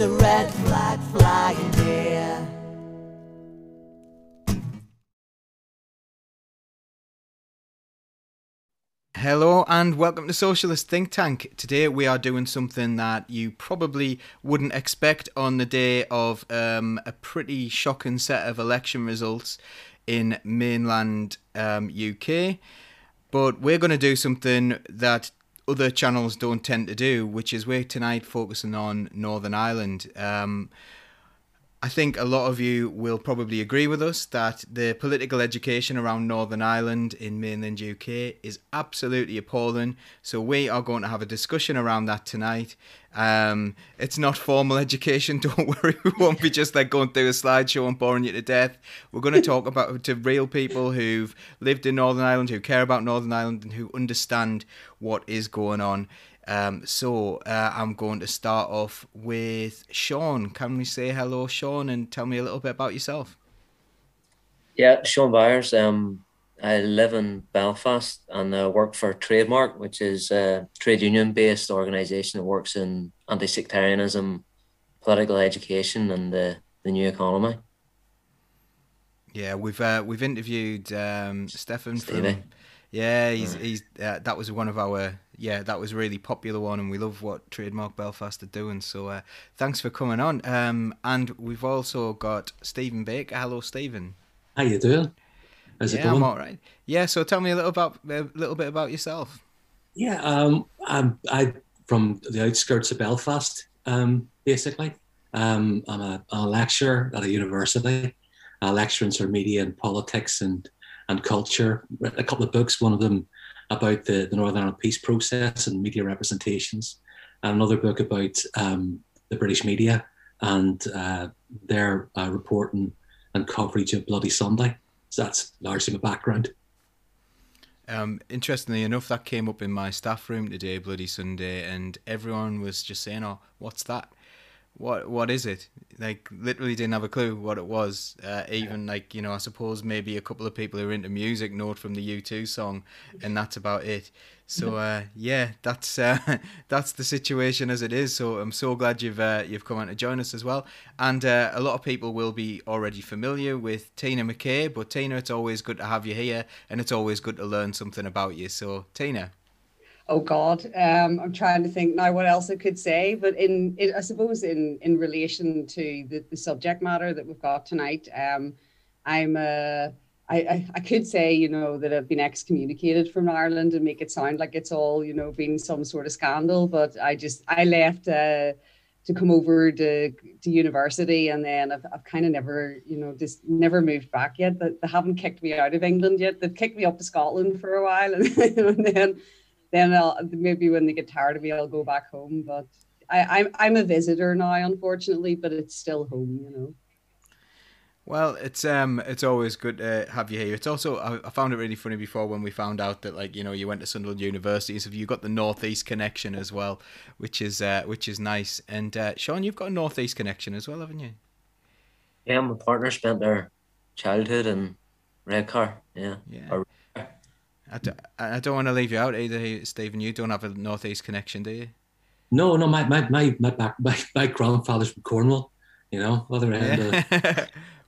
the red flag flying here. Hello and welcome to Socialist Think Tank. Today we are doing something that you probably wouldn't expect on the day of um, a pretty shocking set of election results in mainland um, UK. But we're going to do something that other channels don't tend to do, which is we're tonight focusing on Northern Ireland. Um, I think a lot of you will probably agree with us that the political education around Northern Ireland in mainland UK is absolutely appalling. So we are going to have a discussion around that tonight. Um, it's not formal education, don't worry. We won't be just like going through a slideshow and boring you to death. We're going to talk about to real people who've lived in Northern Ireland, who care about Northern Ireland, and who understand what is going on. Um, so uh, I'm going to start off with Sean. Can we say hello, Sean, and tell me a little bit about yourself? Yeah, Sean Byers. Um, I live in Belfast and I work for Trademark, which is a trade union based organisation that works in anti sectarianism, political education, and the, the new economy. Yeah, we've uh, we've interviewed um, Stefan Stevie. from. Yeah, he's he's uh, that was one of our yeah that was a really popular one, and we love what Trademark Belfast are doing. So uh, thanks for coming on. Um, and we've also got Stephen Baker. Hello, Stephen. How you doing? How's it yeah, going? I'm all right. Yeah, so tell me a little about a little bit about yourself. Yeah, um, I'm I from the outskirts of Belfast, um, basically. Um, I'm a, a lecturer at a university. I lecture in sort of media and politics and and culture. Read a couple of books. One of them about the, the Northern Ireland peace process and media representations, and another book about um, the British media and uh, their uh, reporting and coverage of Bloody Sunday. So that's largely my background. Um, interestingly enough, that came up in my staff room today, Bloody Sunday, and everyone was just saying, "Oh, what's that? What what is it?" Like literally didn't have a clue what it was. Uh, even like you know, I suppose maybe a couple of people who are into music know it from the U two song, and that's about it. So uh, yeah, that's uh, that's the situation as it is. So I'm so glad you've uh, you've come on to join us as well. And uh, a lot of people will be already familiar with Tina McKay, but Tina, it's always good to have you here, and it's always good to learn something about you. So Tina. Oh God, um, I'm trying to think now what else I could say, but in, I suppose in in relation to the, the subject matter that we've got tonight, um, I'm a I, I, I could say, you know, that I've been excommunicated from Ireland and make it sound like it's all, you know, been some sort of scandal. But I just, I left uh, to come over to, to university and then I've, I've kind of never, you know, just never moved back yet. They, they haven't kicked me out of England yet. They've kicked me up to Scotland for a while and, and then, then I'll, maybe when they get tired of me, I'll go back home. But I, I'm, I'm a visitor now, unfortunately, but it's still home, you know. Well, it's um, it's always good to have you here. It's also I, I found it really funny before when we found out that like you know you went to Sunderland University, so you got the northeast connection as well, which is uh, which is nice. And uh, Sean, you've got a northeast connection as well, haven't you? Yeah, my partner spent their childhood in Redcar. Yeah. Yeah. Or- I, d- I don't want to leave you out either, Stephen. You don't have a northeast connection, do you? No, no, my my my my back my, my grandfather's from Cornwall, you know, other end of Yeah.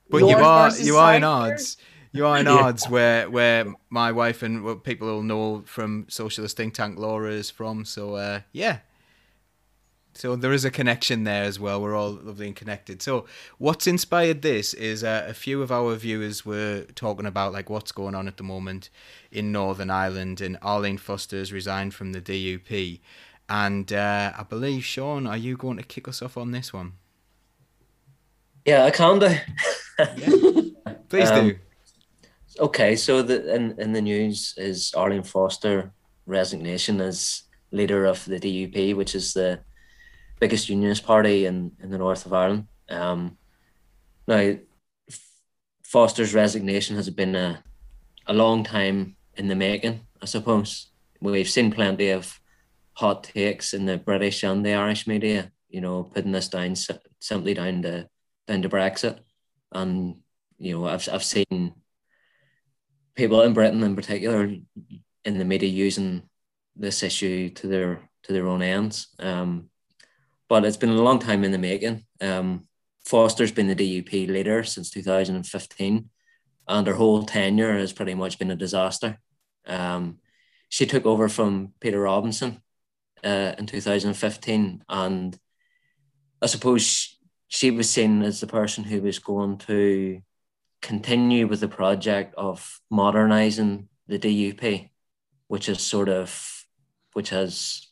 but you are you are in odds. You are in Yeah. odds where where my wife and people will know from Socialist Think Tank Laura is from. So uh, yeah. So there is a connection there as well. We're all lovely and connected. So what's inspired this is uh, a few of our viewers were talking about like what's going on at the moment in Northern Ireland, and Arlene Foster's resigned from the DUP, and uh, I believe Sean, are you going to kick us off on this one? Yeah, I can do. Please Um, do. Okay, so the in, in the news is Arlene Foster resignation as leader of the DUP, which is the biggest unionist party in, in the north of Ireland. Um, now, Foster's resignation has been a, a long time in the making, I suppose. We've seen plenty of hot takes in the British and the Irish media, you know, putting this down simply down to down to Brexit, and you know, I've I've seen people in Britain in particular in the media using this issue to their to their own ends. Um, but it's been a long time in the making. Um, Foster's been the DUP leader since 2015, and her whole tenure has pretty much been a disaster. Um, she took over from Peter Robinson uh, in 2015, and I suppose she, she was seen as the person who was going to continue with the project of modernizing the DUP, which is sort of which has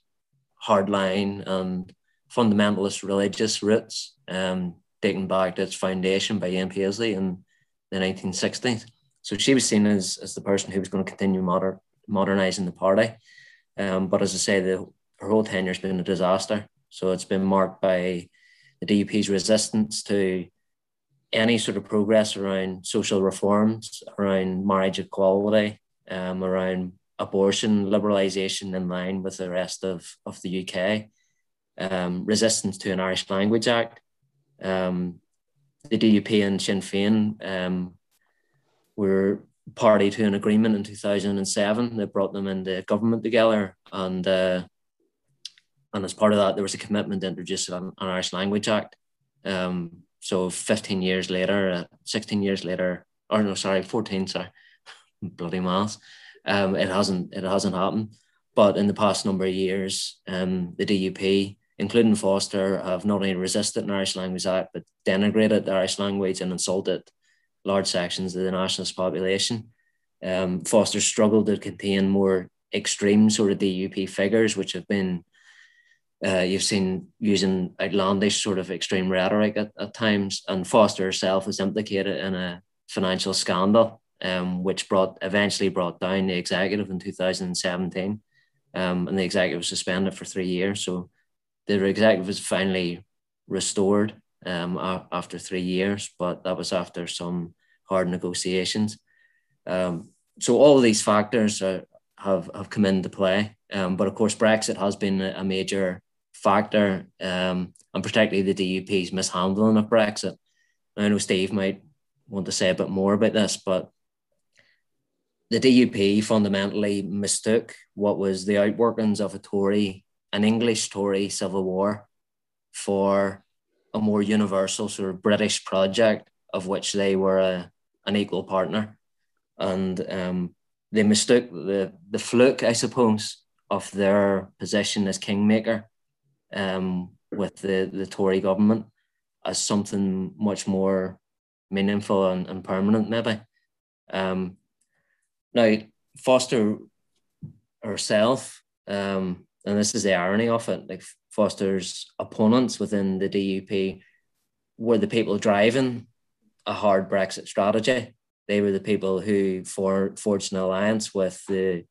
hardline and fundamentalist religious roots, um, dating back to its foundation by Ian Paisley in the 1960s. So she was seen as, as the person who was going to continue moder- modernizing the party. Um, but as I say, the, her whole tenure has been a disaster. So it's been marked by the DUP's resistance to any sort of progress around social reforms, around marriage equality, um, around abortion liberalisation in line with the rest of, of the UK, um, resistance to an Irish Language Act. Um, the DUP and Sinn Féin um, were party to an agreement in 2007 that brought them into government together. And, uh, and as part of that, there was a commitment to introduce an, an Irish Language Act. Um, so 15 years later, uh, 16 years later, or no, sorry, 14, sorry, bloody miles. Um, it hasn't it hasn't happened. But in the past number of years, um, the DUP, including Foster, have not only resisted an Irish Language Act, but denigrated the Irish language and insulted large sections of the nationalist population. Um, Foster struggled to contain more extreme sort of DUP figures, which have been uh, you've seen using outlandish sort of extreme rhetoric at, at times, and Foster herself was implicated in a financial scandal um, which brought eventually brought down the executive in 2017. Um, and the executive was suspended for three years. So the executive was finally restored um, after three years, but that was after some hard negotiations. Um, so all of these factors are, have, have come into play. Um, but of course, Brexit has been a, major factor, um, and particularly the DUP's mishandling of Brexit. I know Steve might want to say a bit more about this, but the DUP fundamentally mistook what was the outworkings of a Tory, an English Tory civil war, for a more universal sort of British project of which they were a, an equal partner. And um, they mistook the, the fluke, I suppose, of their position as kingmaker um, with the, the Tory government as something much more meaningful and, and permanent, maybe. Um, now, Foster herself, um, and this is the irony of it, like Foster's opponents within the DUP were the people driving a hard Brexit strategy. They were the people who for, forged an alliance with the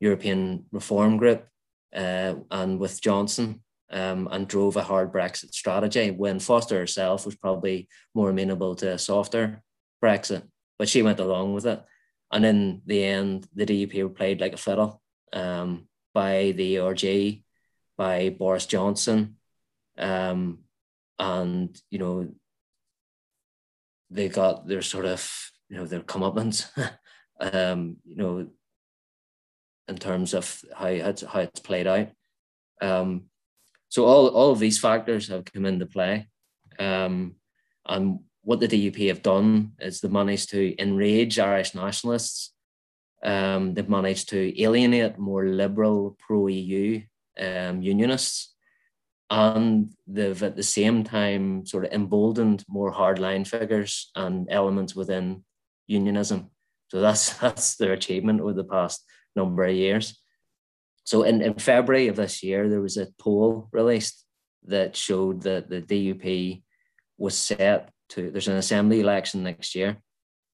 European Reform Group uh, and with Johnson um, and drove a hard Brexit strategy when Foster herself was probably more amenable to a softer Brexit, but she went along with it. And in the end, the DUP played like a fiddle um, by the ERG, by Boris Johnson. Um, and, you know, they got their sort of, you know, their comeuppance, um, you know, in terms of how it's, how it's played out. Um, so all, all of these factors have come into play. Um, and what the DUP have done is they've managed to enrage Irish nationalists. Um, they've managed to alienate more liberal pro EU um, unionists. And they've at the same time sort of emboldened more hardline figures and elements within unionism. So that's that's their achievement over the past number of years. So in, in February of this year, there was a poll released that showed that the DUP was set to there's an assembly election next year,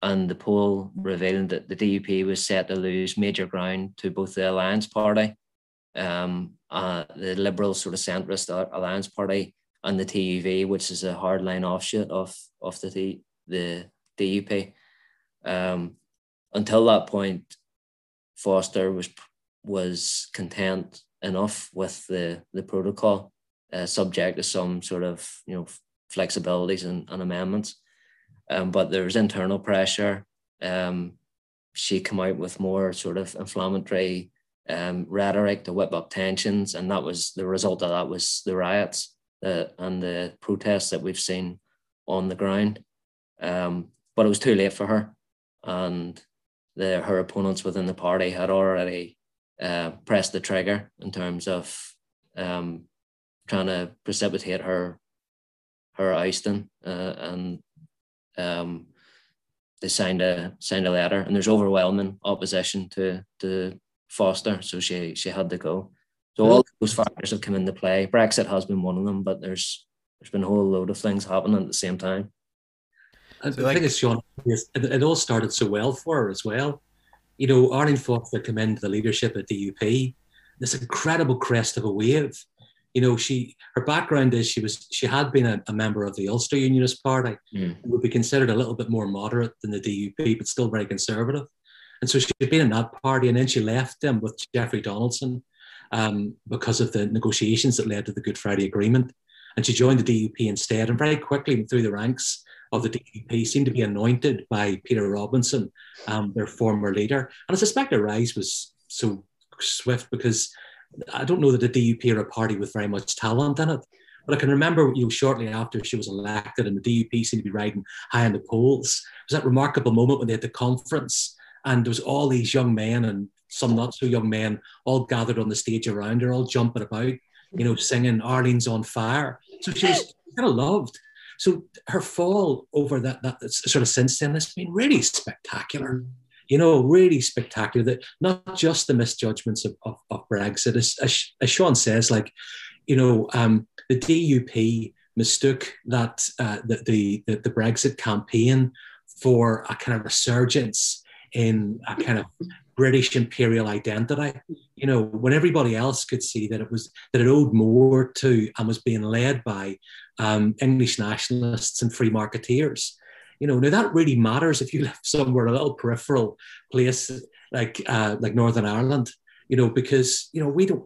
and the poll revealed that the DUP was set to lose major ground to both the Alliance Party, um, uh, the Liberal sort of centrist Alliance Party, and the TUV, which is a hardline offshoot of of the the DUP. Um, until that point, Foster was was content enough with the the protocol, uh, subject to some sort of you know flexibilities and, and amendments. Um, but there was internal pressure. Um, she came out with more sort of inflammatory um, rhetoric to whip up tensions, and that was the result of that was the riots the and the protests that we've seen on the ground. Um, but it was too late for her, and the her opponents within the party had already uh, pressed the trigger in terms of um, trying to precipitate her her ousting, uh, and um, they signed a signed a letter, and there's overwhelming opposition to to Foster, so she she had to go. So all those factors have come into play. Brexit has been one of them, but there's there's been a whole load of things happening at the same time. And the like, thing is, Sean, it, it, all started so well for her as well. You know, Arlene Foster came into the leadership at the DUP, this incredible crest of a wave. You know, she her background is she was she had been a, a member of the Ulster Unionist Party, mm. would be considered a little bit more moderate than the DUP, but still very conservative. And so she'd been in that party, and then she left them with Jeffrey Donaldson um, because of the negotiations that led to the Good Friday Agreement. And she joined the DUP instead, and very quickly through the ranks of the DUP seemed to be anointed by Peter Robinson, um, their former leader. And I suspect her rise was so swift because I don't know that the DUP are a party with very much talent in it. But I can remember, you know, shortly after she was elected, and the DUP seemed to be riding high in the polls. It was that remarkable moment when they had the conference, and there was all these young men and some not so young men all gathered on the stage around her, all jumping about, you know, singing "Arlene's on fire." So she was kind of loved. So her fall over that that sort of since then has been really spectacular. You know, really spectacular. That not just the misjudgments of, of, of Brexit, as, as, as, Sean says, like, you know, um, the DUP mistook that uh, the, the, the the Brexit campaign for a kind of resurgence in a kind of British imperial identity. You know, when everybody else could see that it was that it owed more to and was being led by um, English nationalists and free marketeers. You know, now that really matters if you live somewhere a little peripheral place like uh, like Northern Ireland. You know, because you know we don't,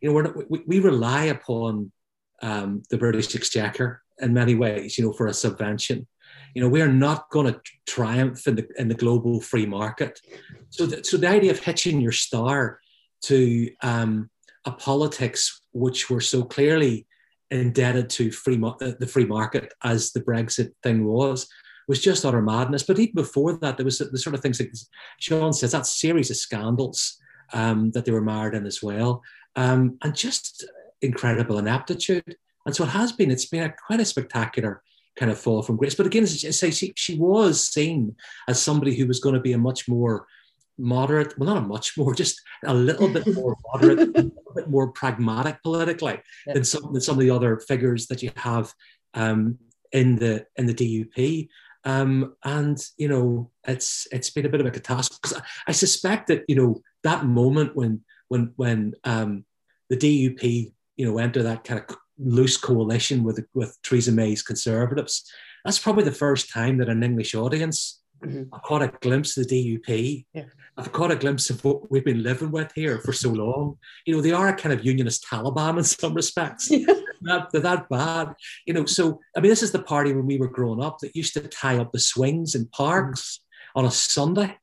you know, we're, we we rely upon um, the British Exchequer in many ways. You know, for a subvention you know, we are not going to triumph in the, in the global free market. So, so the idea of hitching your star to um, a politics which were so clearly indebted to free the free market as the Brexit thing was was just utter madness. But even before that, there was the sort of things that Sean says that series of scandals um, that they were marred in as well, um, and just incredible ineptitude. And so it has been. It's been a, quite a spectacular kind of fall from grace. But again, as I say, she, she was seen as somebody who was going to be a much more moderate, well, not a much more, just a little bit more moderate, a little bit more pragmatic politically yeah. than some than some of the other figures that you have um, in the in the DUP. Um, and you know, it's it's been a bit of a catastrophe. Because I, I, suspect that you know that moment when when when um, the DUP you know enter that kind of loose coalition with with Theresa May's Conservatives. That's probably the first time that an English audience mm-hmm. caught a glimpse of the DUP. Yeah. I've caught a glimpse of what we've been living with here for so long. You know, they are a kind of unionist Taliban in some respects. Yeah. Not, they're that bad. You know, so I mean, this is the party when we were growing up that used to tie up the swings in parks mm-hmm. on a Sunday.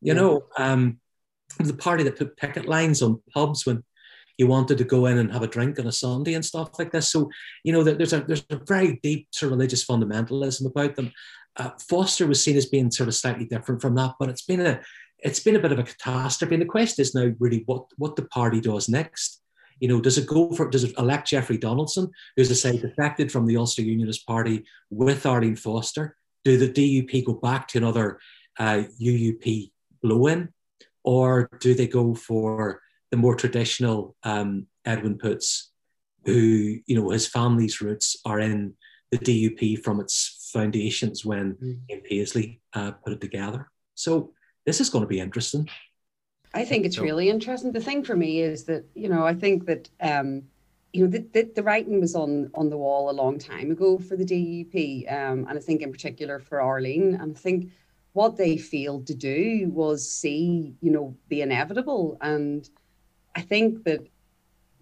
You know, um, the party that put picket lines on pubs when you wanted to go in and have a drink on a Sunday and stuff like this. So, you know, there's a there's a very deep sort of religious fundamentalism about them. Uh, Foster was seen as being sort of slightly different from that, but it's been a it's been a bit of a catastrophe. And the question is now really what what the party does next. You know, does it go for does it elect Jeffrey Donaldson, who's a say defected from the Ulster Unionist Party with Arlene Foster? Do the DUP go back to another uh, UUP blow-in, or do they go for the more traditional um, Edwin Poots, who, you know, his family's roots are in the DUP from its foundations when mm. Paisley uh, put it together. So this is going to be interesting. I think it's so. really interesting. The thing for me is that, you know, I think that, um, you know, the, the, the, writing was on on the wall a long time ago for the DUP, um, and I think in particular for Arlene. And I think what they failed to do was see, you know, the inevitable and I think that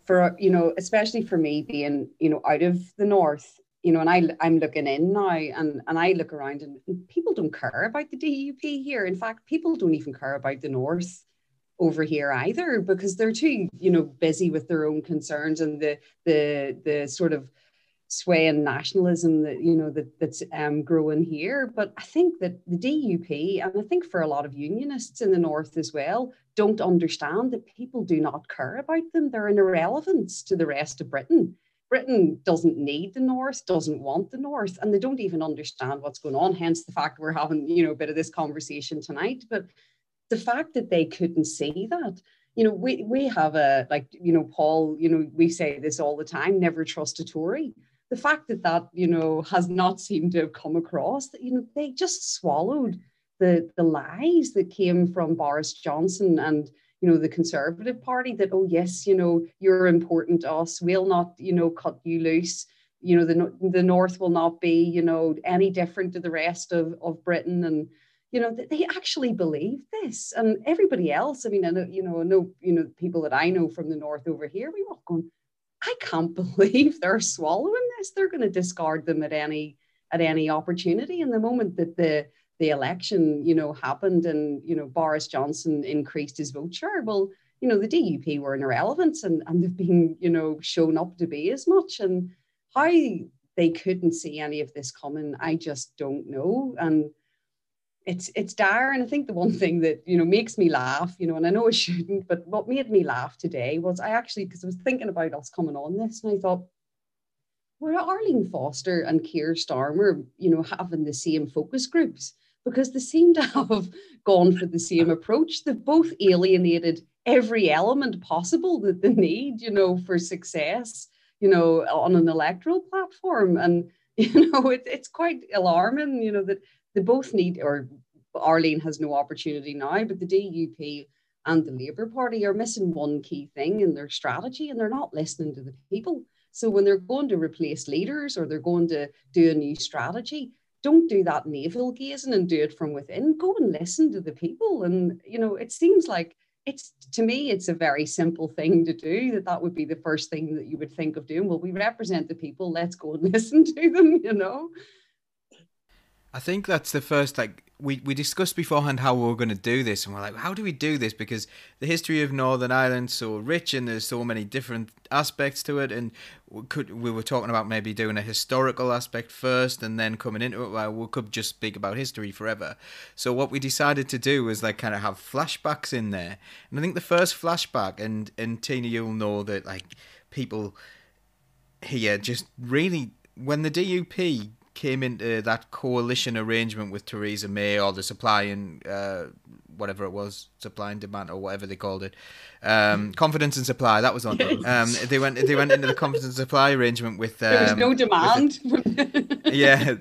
for you know, especially for me being you know out of the north, you know, and I I'm looking in now, and and I look around, and, and people don't care about the DUP here. In fact, people don't even care about the north over here either because they're too you know busy with their own concerns and the the the sort of sway and nationalism that you know that that's um, growing here. But I think that the DUP, and I think for a lot of unionists in the north as well, don't understand that people do not care about them. They're an irrelevance to the rest of Britain. Britain doesn't need the North, doesn't want the North, and they don't even understand what's going on. Hence the fact we're having, you know, a bit of this conversation tonight. But the fact that they couldn't see that, you know, we we have a like, you know, Paul, you know, we say this all the time: never trust a Tory. The fact that that, you know, has not seemed to have come across, that you know, they just swallowed the the lies that came from Boris Johnson and you know the Conservative Party that oh yes you know you're important to us we'll not you know cut you loose you know the the North will not be you know any different to the rest of of Britain and you know they actually believe this and everybody else I mean I know you know I know you know people that I know from the North over here we walk on, I can't believe they're swallowing this they're going to discard them at any at any opportunity and the moment that the the election, you know, happened and, you know, Boris Johnson increased his vote share. Well, you know, the DUP were an irrelevance and, and they've been, you know, shown up to be as much. And how they couldn't see any of this coming, I just don't know. And it's it's dire. And I think the one thing that, you know, makes me laugh, you know, and I know I shouldn't, but what made me laugh today was I actually, because I was thinking about us coming on this and I thought, were Arlene Foster and Keir Starmer, you know, having the same focus groups? because they seem to have gone for the same approach. They've both alienated every element possible that they need, you know, for success, you know, on an electoral platform. And, you know, it, it's quite alarming, you know, that they both need, or Arlene has no opportunity now, but the DUP and the Labour Party are missing one key thing in their strategy and they're not listening to the people. So when they're going to replace leaders or they're going to do a new strategy, don't do that navel gazing and do it from within. Go and listen to the people. And, you know, it seems like it's to me, it's a very simple thing to do. That that would be the first thing that you would think of doing. Well, we represent the people. Let's go and listen to them, you know. I think that's the first like we, we discussed beforehand how we were going to do this, and we're like, how do we do this? Because the history of Northern Ireland's so rich, and there's so many different aspects to it. And we could we were talking about maybe doing a historical aspect first, and then coming into it. Well, we could just speak about history forever. So what we decided to do was like kind of have flashbacks in there. And I think the first flashback, and and Tina, you'll know that like people here just really when the DUP came into that coalition arrangement with Theresa May or the supply and uh, whatever it was, supply and demand or whatever they called it, um, confidence and supply. That was on. Yes. Um, they went. They went into the confidence and supply arrangement with. Um, there was no demand. yeah,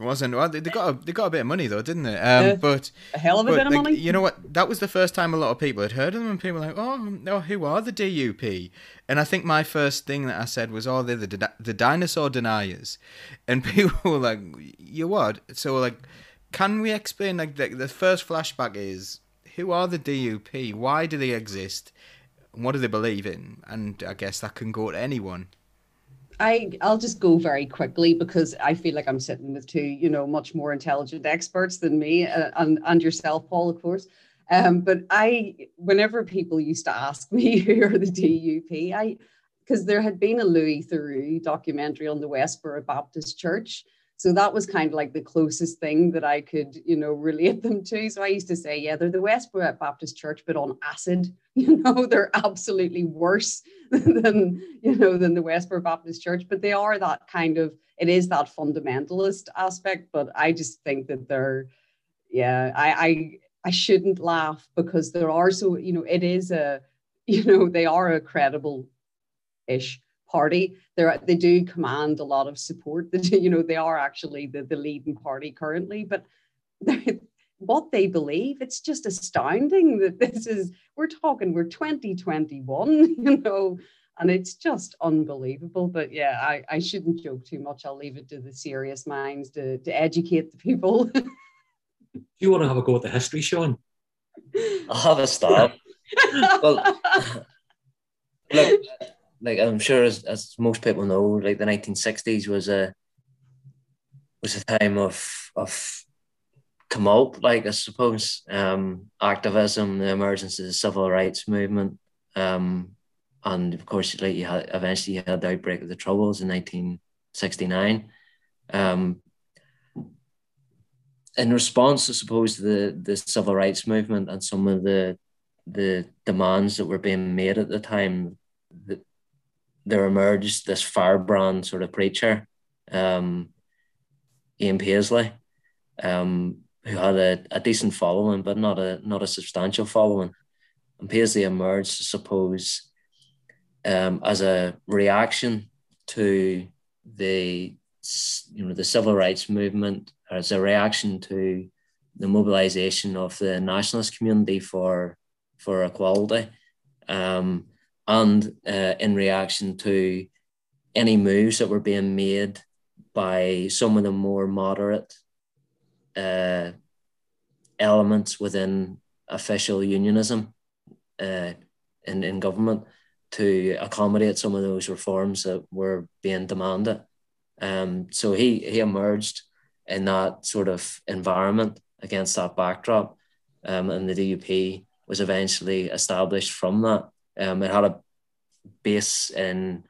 it wasn't. Well, they, got a, they got a bit of money though, didn't they? Um, yeah, but a hell of a bit of money. You know what? That was the first time a lot of people had heard of them, and people were like, "Oh, no, who are the DUP?" And I think my first thing that I said was, "Oh, they're the the dinosaur deniers," and people were like, "You what?" So like, can we explain? Like the, the first flashback is, who are the DUP? Why do they exist? What do they believe in? And I guess that can go to anyone. I I'll just go very quickly because I feel like I'm sitting with two, you know, much more intelligent experts than me uh, and and yourself, Paul, of course. Um, but I, whenever people used to ask me who are the DUP, I because there had been a Louis Theroux documentary on the Westboro Baptist Church, so that was kind of like the closest thing that I could, you know, relate them to. So I used to say, yeah, they're the Westboro Baptist Church, but on acid. You know, they're absolutely worse than, you know, than the Westboro Baptist Church. But they are that kind of, it is that fundamentalist aspect. But I just think that they're, yeah, I, I, I shouldn't laugh because there are so, you know, it is a, you know, they are a credible ish party. They they do command a lot of support. you know they are actually the, the leading party currently, but what they believe, it's just astounding that this is. We're talking we're 2021, you know, and it's just unbelievable. But yeah, I, I shouldn't joke too much. I'll leave it to the serious minds to to educate the people. Do you want to have a go at the history, Sean? I'll have a start. well, look, like I'm sure as, as most people know, like the 1960s was a was a time of of tumult, like I suppose, um, activism, the emergence of the civil rights movement, um, and of course, like you had eventually you had the outbreak of the Troubles in 1969. Um, in response, I suppose, to the, the civil rights movement and some of the the demands that were being made at the time, that there emerged this firebrand sort of preacher, um, Ian Paisley, um, who had a, a decent following, but not a not a substantial following. And Paisley emerged, I suppose, um, as a reaction to the you know the civil rights movement, as a reaction to the mobilization of the nationalist community for for equality, um, and uh, in reaction to any moves that were being made by some of the more moderate uh, elements within official unionism uh, in, in government to accommodate some of those reforms that were being demanded. Um, so he, he emerged in that sort of environment against that backdrop. Um, and the DUP was eventually established from that. Um, it had a base in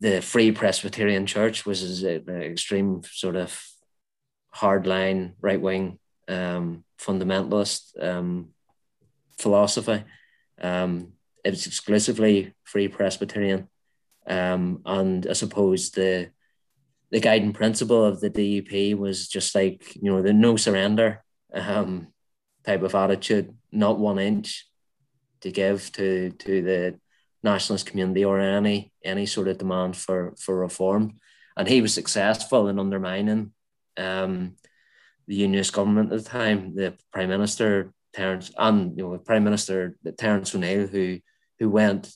the Free Presbyterian Church, which is an extreme sort of hardline right wing um, fundamentalist um, philosophy. Um, it was exclusively Free Presbyterian, um, and I suppose the the guiding principle of the DUP was just like you know the no surrender um, type of attitude, not one inch to give to to the nationalist community or any any sort of demand for for reform. And he was successful in undermining um, the unionist government at the time, the prime minister Terence and you know Prime Minister Terence O'Neill, who who went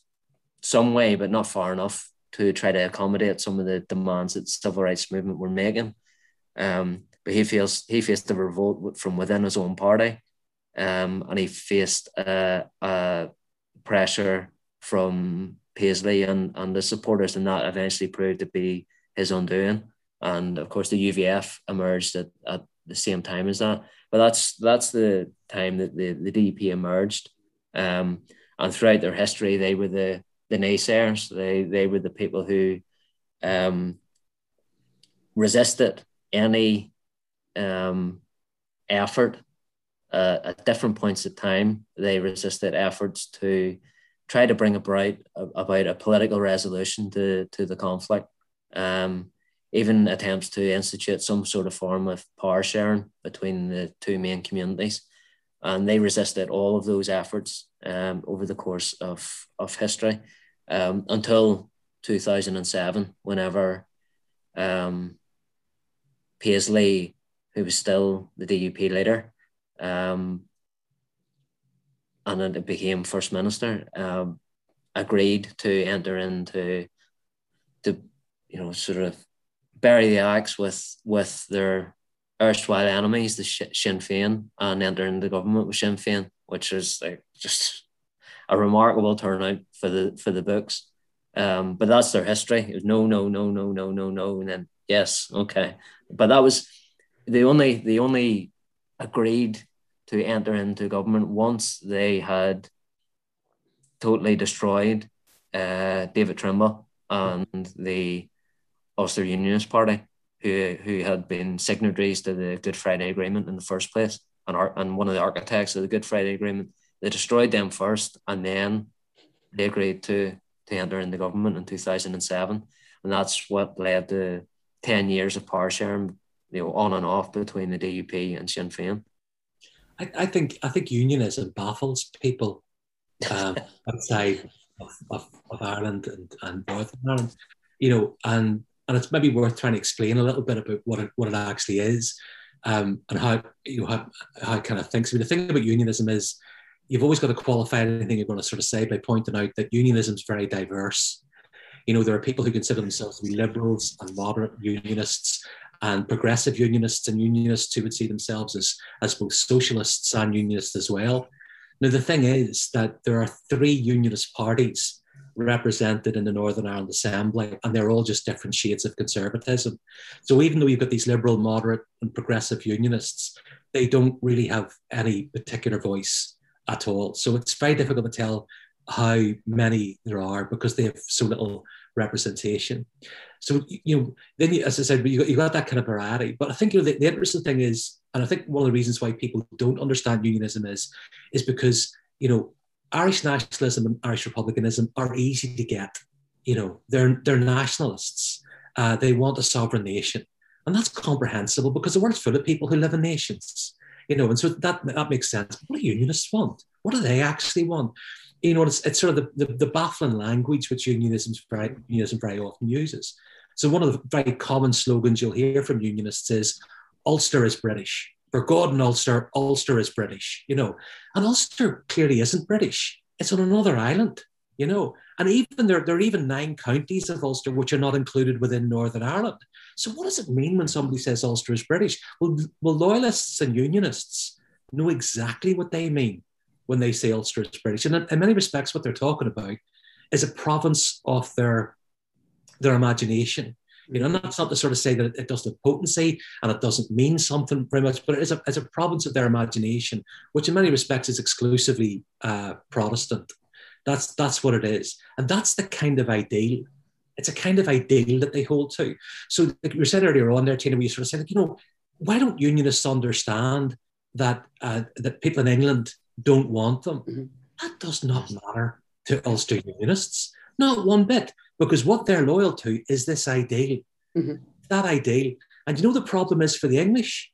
some way but not far enough to try to accommodate some of the demands that the civil rights movement were making. Um, but he feels he faced a revolt from within his own party, um, and he faced uh, uh, pressure from Paisley and, and the supporters, and that eventually proved to be his undoing. And of course, the UVF emerged at, at the same time as that. But that's that's the time that the, the DUP emerged. Um, and throughout their history, they were the the naysayers. They they were the people who um, resisted any um, effort uh, at different points of time. They resisted efforts to try to bring about about a political resolution to to the conflict. Um, even attempts to institute some sort of form of power sharing between the two main communities. And they resisted all of those efforts um, over the course of, of history um, until 2007, whenever um, Paisley, who was still the DUP leader, um, and then it became First Minister, um, agreed to enter into, to, you know, sort of bury the axe with with their erstwhile enemies, the Sinn Féin, and enter into government with Sinn Féin, which is like just a remarkable turnout for the for the books. Um, but that's their history. It was no, no, no, no, no, no, no, and then yes, okay. But that was the only the only agreed to enter into government once they had totally destroyed uh, David Trimble and the Ulster Unionist Party, who who had been signatories to the Good Friday Agreement in the first place, and art, and one of the architects of the Good Friday Agreement. They destroyed them first, and then they agreed to to enter in the government in two thousand and seven, and that's what led to ten years of power sharing, you know, on and off between the DUP and Sinn Féin. I, I think I think unionism baffles people um, outside of, of, of, Ireland and, and Northern Ireland, you know, and and it's maybe worth trying to explain a little bit about what it, what it actually is um, and how you know how, how it kind of thinks. I mean, the thing about unionism is you've always got to qualify anything you're going to sort of say by pointing out that unionism is very diverse. You know, there are people who consider themselves to be liberals and moderate unionists and progressive unionists and unionists who would see themselves as, as both socialists and unionists as well. Now, the thing is that there are three unionist parties represented in the Northern Ireland Assembly, and they're all just different shades of conservatism. So even though you've got these liberal, moderate, and progressive unionists, they don't really have any particular voice at all. So it's very difficult to tell how many there are because they have so little representation. So you know, then you, as I said, you got, you that kind of variety. But I think you know the, the interesting thing is, and I think one of the reasons why people don't understand unionism is, is because you know Irish nationalism and Irish republicanism are easy to get. You know, they're they're nationalists. Uh, they want a sovereign nation, and that's comprehensible because the world's full of people who live in nations. You know, and so that that makes sense. What do unionists want? What do they actually want? You know, it's, it's sort of the, the, the baffling language which unionism very, unionism very often uses. So one of the very common slogans you'll hear from unionists is Ulster is British for God and Ulster, Ulster is British, you know. And Ulster clearly isn't British. It's on another island, you know. And even there, there are even nine counties of Ulster which are not included within Northern Ireland. So what does it mean when somebody says Ulster is British? Well, well, loyalists and unionists know exactly what they mean when they say Ulster is British. And in many respects, what they're talking about is a province of their their imagination you know, and that's not to sort of say that it doesn't have potency and it doesn't mean something very much, but it is a, it's a province of their imagination, which in many respects is exclusively uh, Protestant. That's that's what it is, and that's the kind of ideal. It's a kind of ideal that they hold to. So, like you said earlier on there, Tina, we sort of said, you know, why don't unionists understand that uh, that people in England don't want them? Mm-hmm. That does not matter to Ulster unionists, not one bit because what they're loyal to is this ideal, mm-hmm. that ideal. And you know the problem is for the English,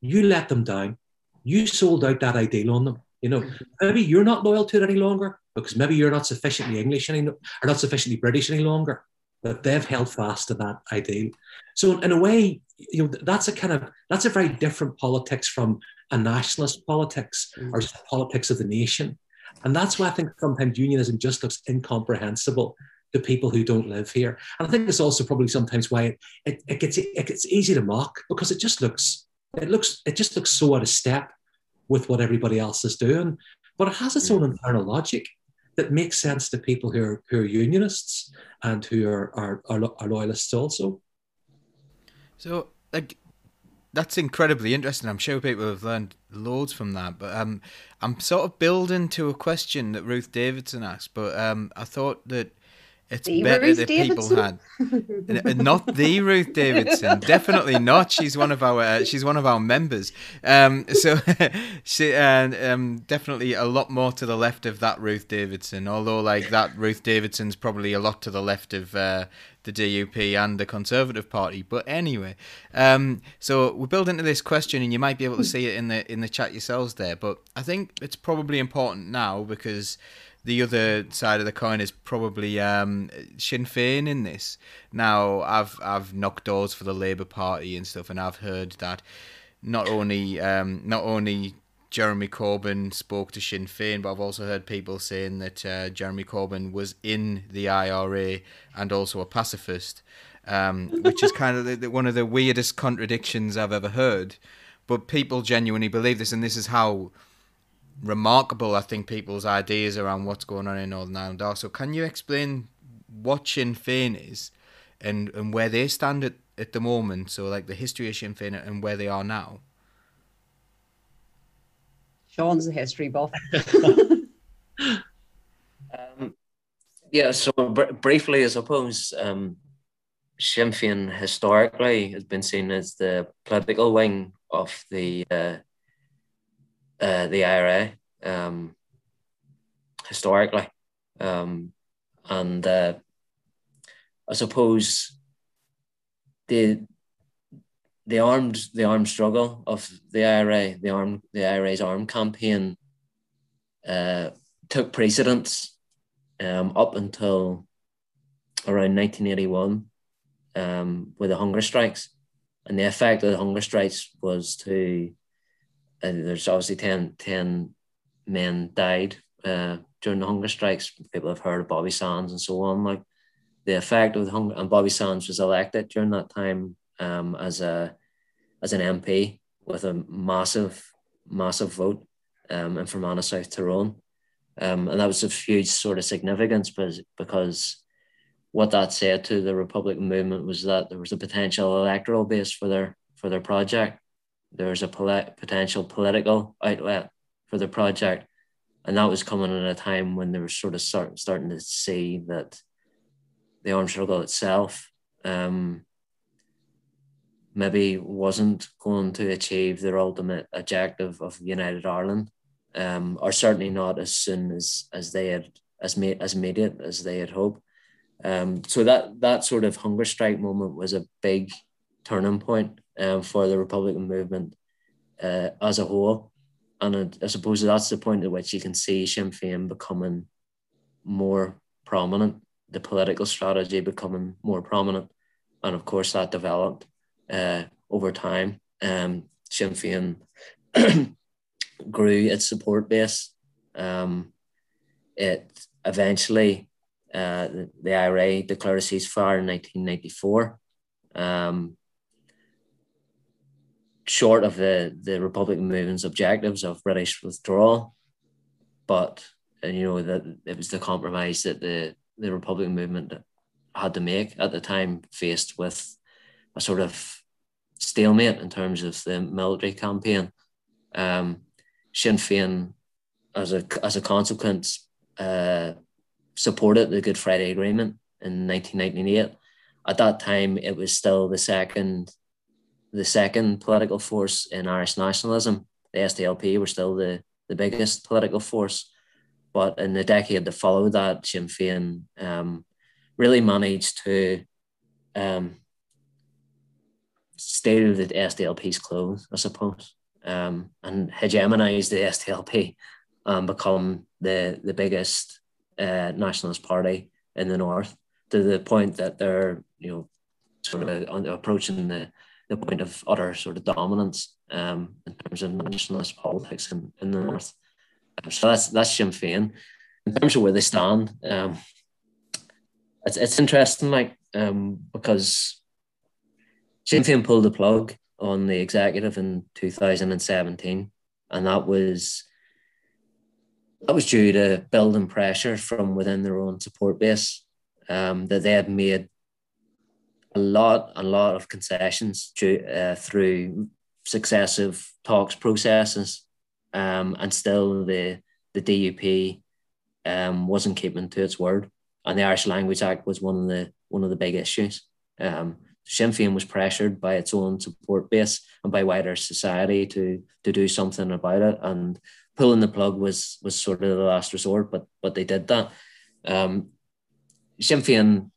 you let them down. You sold out that ideal on them. You know, mm-hmm. maybe you're not loyal to it any longer because maybe you're not sufficiently English any, or not sufficiently British any longer. But they've held fast to that ideal. So in a way, you know, that's a kind of that's a very different politics from a nationalist politics mm-hmm. or just politics of the nation. And that's why I think sometimes unionism just looks incomprehensible to people who don't live here. And I think it's also probably sometimes why it, it, it gets it gets easy to mock because it just looks it looks it just looks so out of step with what everybody else is doing. But it has its own internal logic that makes sense to people who are who are unionists and who are are, are, are loyalists also. So like that's incredibly interesting. I'm sure people have learned loads from that. But um, I'm sort of building to a question that Ruth Davidson asked. But um, I thought that it's the better Ruth that Davidson? people had not the Ruth Davidson, definitely not. She's one of our uh, she's one of our members. Um, so she and um, definitely a lot more to the left of that Ruth Davidson. Although like that Ruth Davidson's probably a lot to the left of uh, the DUP and the Conservative Party. But anyway, um, so we build into this question, and you might be able to see it in the in the chat yourselves there. But I think it's probably important now because the other side of the coin is probably um, Sinn Féin in this. Now, I've I've knocked doors for the Labour Party and stuff, and I've heard that not only um, not only Jeremy Corbyn spoke to Sinn Féin, but I've also heard people saying that uh, Jeremy Corbyn was in the IRA and also a pacifist, um, which is kind of the, the, one of the weirdest contradictions I've ever heard. But people genuinely believe this, and this is how remarkable, I think, people's ideas around what's going on in Northern Ireland are. So, can you explain what Sinn Féin is and, and where they stand at, at the moment? So, like the history of Sinn Féin and where they are now? Sean's a history buff. um, yeah, so br- briefly, I suppose um, Sinn Féin historically has been seen as the political wing of the uh, uh, the IRA um, historically, um, and uh, I suppose the the armed the armed struggle of the IRA, the arm the IRA's armed campaign, uh, took precedence um, up until around 1981 um, with the hunger strikes, and the effect of the hunger strikes was to and there's obviously 10, 10 men died uh, during the hunger strikes. People have heard of Bobby Sands and so on. Like the effect of the hunger, and Bobby Sands was elected during that time um, as a as an MP with a massive, massive vote um, in Fermanagh, South Tyrone. Um, and that was of huge sort of significance because, because what that said to the Republican movement was that there was a potential electoral base for their for their project there's a polit- potential political outlet for the project. And that was coming at a time when they were sort of start, starting to see that the armed struggle itself um, maybe wasn't going to achieve their ultimate objective of United Ireland, um, or certainly not as soon as as they had as made as immediate as they had hoped. Um, so that that sort of hunger strike moment was a big turning point um, for the Republican movement uh, as a whole. And I, I suppose that's the point at which you can see Sinn Féin becoming more prominent, the political strategy becoming more prominent. And of course, that developed uh, over time. Um, Sinn Féin grew its support base. Um, it eventually, uh, the, the IRA declared a ceasefire in 1994. Um, short of the, the Republican movement's objectives of British withdrawal, but and you know that it was the compromise that the the Republican movement had to make at the time, faced with a sort of stalemate in terms of the military campaign. Um, Sinn Féin, as a as a consequence, uh, supported the Good Friday Agreement in 1998. At that time, it was still the second the second political force in Irish nationalism. The SDLP were still the, the biggest political force. But in the decade that followed that, Sinn Féin um, really managed to um, to the SDLP's clothes, I suppose, um, and hegemonize the SDLP and become the, the biggest uh, nationalist party in the north to the point that they're, you know, sort of approaching the the point of utter sort of dominance um, in terms of nationalist politics in, in the north. Um, so that's that's Sinn Féin. In terms of where they stand, um, it's it's interesting, like um, because Sinn Féin pulled the plug on the executive in 2017, and that was that was due to building pressure from within their own support base um, that they had made a lot, a lot of concessions due, uh, through successive talks processes, um, and still the the DUP um, wasn't keeping to its word, and the Irish Language Act was one of the one of the big issues. Um, Sinn Féin was pressured by its own support base and by wider society to to do something about it, and pulling the plug was was sort of the last resort. But but they did that. Um, Sinn Féin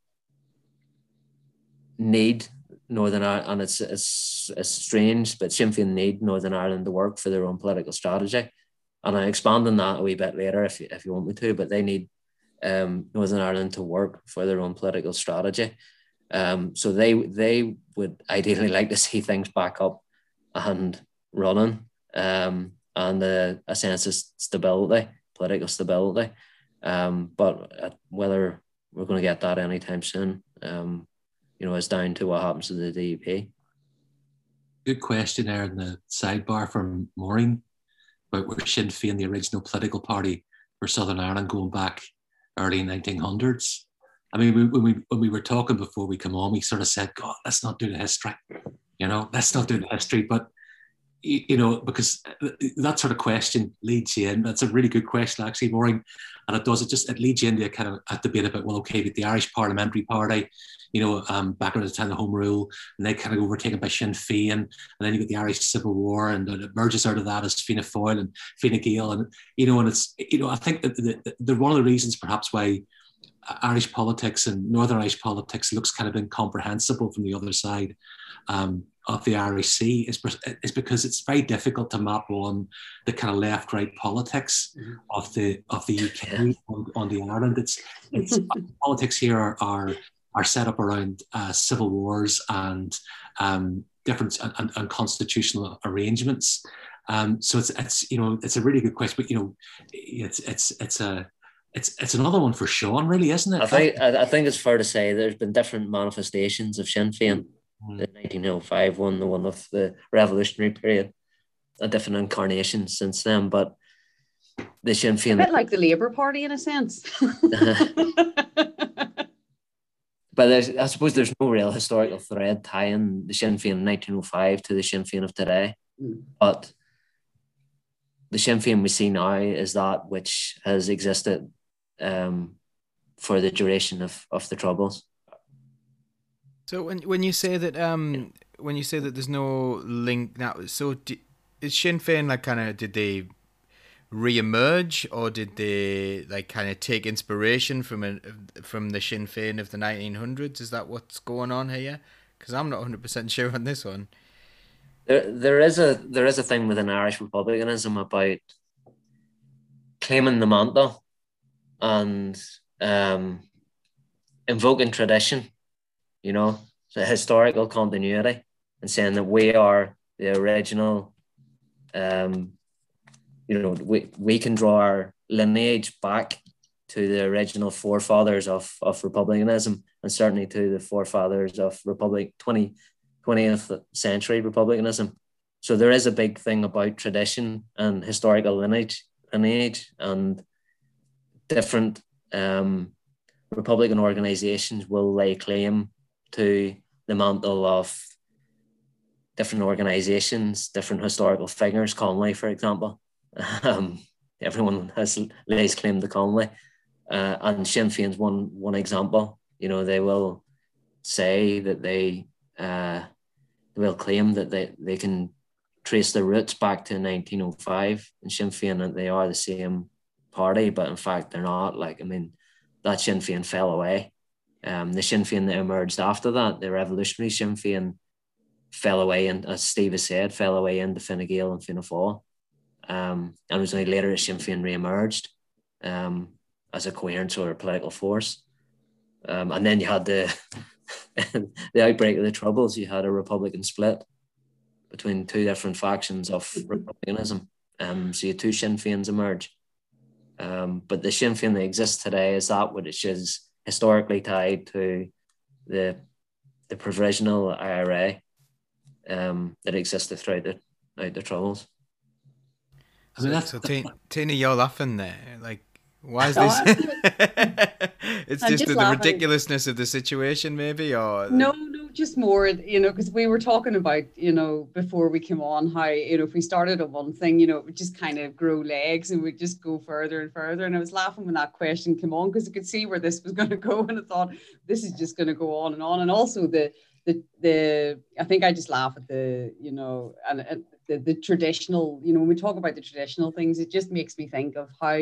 need Northern Ireland, and it's, it's, it's strange, but Sinn Féin need Northern Ireland to work for their own political strategy. And I expand on that a wee bit later if you, if you want me to, but they need um, Northern Ireland to work for their own political strategy. Um, so they they would ideally like to see things back up and running um, and a sense of stability, political stability. Um, but uh, whether we're going to get that anytime soon, um, you know, is down to what happens to the DUP. Good question there in the sidebar from Maureen about where Sinn Féin, the original political party for Southern Ireland, going back early 1900s. I mean, we, when we when we were talking before we come on, we sort of said, "God, let's not do the history," you know, let's not do the history. But you know, because that sort of question leads you in. That's a really good question, actually, Maureen. And it does, it just, it leads you into a kind of a debate about, well, okay, with the Irish Parliamentary Party, you know, um, back around the time of Home Rule, and they kind of overtaken by Sinn Féin, and then you get the Irish Civil War, and it emerges out of that as Fianna Fáil and Fine Gael, and you know, and it's you know, I think that the, the, one of the reasons perhaps why Irish politics and Northern Irish politics looks kind of incomprehensible from the other side um, of the Sea is, is because it's very difficult to map on the kind of left right politics mm-hmm. of the of the UK on, on the Ireland. It's it's politics here are, are are set up around uh, civil wars and um, different and, and, constitutional arrangements. Um, so it's it's you know it's a really good question, but you know it's it's it's a it's it's another one for Sean, really, isn't it? I think I, think it's fair to say there's been different manifestations of Sinn Féin. The 1905 one, the one of the revolutionary period, a different incarnation since then. But the Sinn Féin, a bit like the Labour Party in a sense. but there's, I suppose there's no real historical thread tying the Sinn Féin 1905 to the Sinn Féin of today. Mm. But the Sinn Féin we see now is that which has existed um, for the duration of, of the Troubles So when when you say that um when you say that there's no link now, so d is Sinn Féin like kind of did they re-emerge or did they like kind of take inspiration from a, from the Sinn Féin of the 1900s? Is that what's going on here? Because I'm not 100 percent sure on this one. There, there is a there is a thing within Irish republicanism about claiming the mantle and um, invoking tradition, you know, the historical continuity, and saying that we are the original um, you know, we, we can draw our lineage back to the original forefathers of, of republicanism and certainly to the forefathers of republic 20, 20th century republicanism. So there is a big thing about tradition and historical lineage, lineage and different um, Republican organizations will lay claim to the mantle of different organizations, different historical figures, Connolly, for example. Um, everyone has lays claim to Connolly, uh, and Sinn Féin's one one example. You know, they will say that they uh, will claim that they, they can trace their roots back to 1905 and Sinn Féin that they are the same party, but in fact they're not. Like, I mean, that Sinn Féin fell away. Um, the Sinn Féin that emerged after that, the revolutionary Sinn Féin, fell away, and as Steve has said, fell away into Fine Gael and Fianna Fáil. Um, and it was only later that Sinn Féin re-emerged um, as a coherent sort of political force. Um, and then you had the the outbreak of the Troubles. You had a Republican split between two different factions of Republicanism. Um, so you had two Sinn Féins emerge. Um, but the Sinn Féin that exists today is that which is historically tied to the the provisional IRA um, that existed throughout the, throughout the Troubles. I mean, so, that's, so Tina, you're laughing there. Like, why is this? it's just, just the, the, ridiculousness of the situation, maybe, or no, just more, you know, because we were talking about, you know, before we came on, how you know, if we started on one thing, you know, it would just kind of grow legs and we'd just go further and further. And I was laughing when that question came on because I could see where this was going to go, and I thought this is just going to go on and on. And also the the the I think I just laugh at the you know and, and the, the traditional you know when we talk about the traditional things it just makes me think of how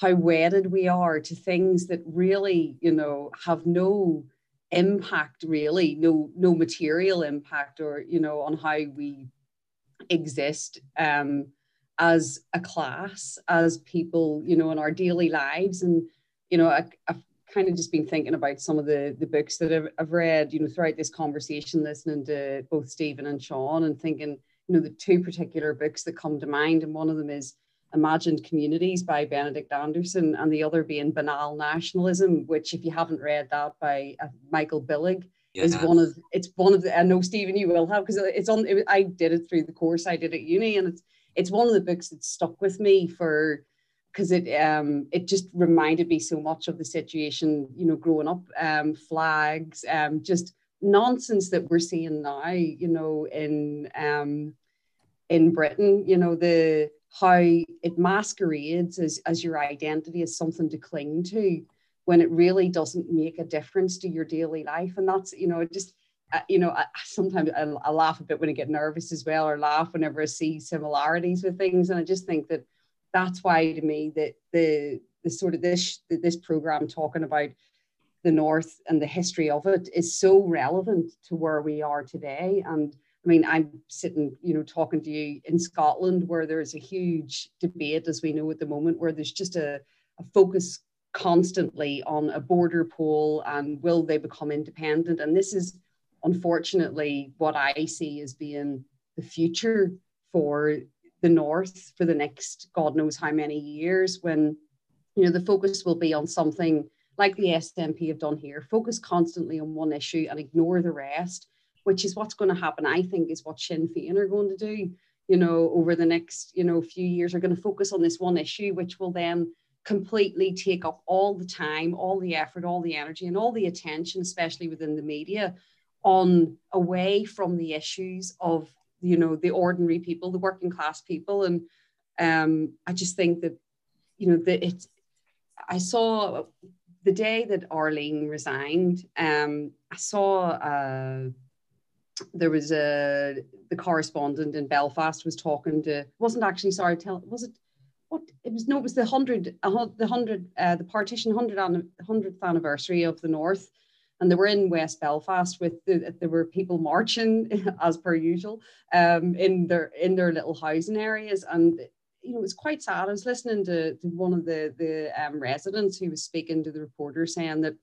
how wedded we are to things that really you know have no impact really. No no material impact or you know on how we exist um as a class as people you know in our daily lives. And you know I, I've kind of just been thinking about some of the the books that I've, I've read you know throughout this conversation listening to both Stephen and Sean and thinking you know the two particular books that come to mind. And one of them is imagined communities by benedict anderson and the other being banal nationalism which if you haven't read that by uh, michael billig yeah. is one of it's one of the i know stephen you will have because it's on it, i did it through the course i did at uni and it's it's one of the books that stuck with me for because it um it just reminded me so much of the situation you know growing up um flags um just nonsense that we're seeing now, you know, in um, in Britain, you know, the how it masquerades as, as your identity as something to cling to when it really doesn't make a difference to your daily life. And that's, you know, just, uh, you know, I, sometimes I, I, laugh a bit when I get nervous as well, or laugh whenever I see similarities with things. And I just think that that's why to me that the, the sort of this, this program talking about the North and the history of it is so relevant to where we are today. And I mean, I'm sitting, you know, talking to you in Scotland where there's a huge debate, as we know at the moment, where there's just a, a focus constantly on a border poll and will they become independent? And this is unfortunately what I see as being the future for the North for the next God knows how many years when, you know, the focus will be on something like the SNP have done here, focus constantly on one issue and ignore the rest, which is what's going to happen, I think, is what Sinn Féin are going to do, you know, over the next, you know, few years are going to focus on this one issue, which will then completely take up all the time, all the effort, all the energy, and all the attention, especially within the media, on away from the issues of, you know, the ordinary people, the working class people. And um, I just think that, you know, that it's I saw the day that Arlene resigned, um, I saw uh, there was a the correspondent in Belfast was talking to wasn't actually sorry tell was it what it was no it was the hundred the hundred uh, the partition hundred hundredth anniversary of the North, and they were in West Belfast with the, there were people marching as per usual um, in their in their little housing areas and you know, it was quite sad. I was listening to, to one of the the um, residents who was speaking to the reporter saying that,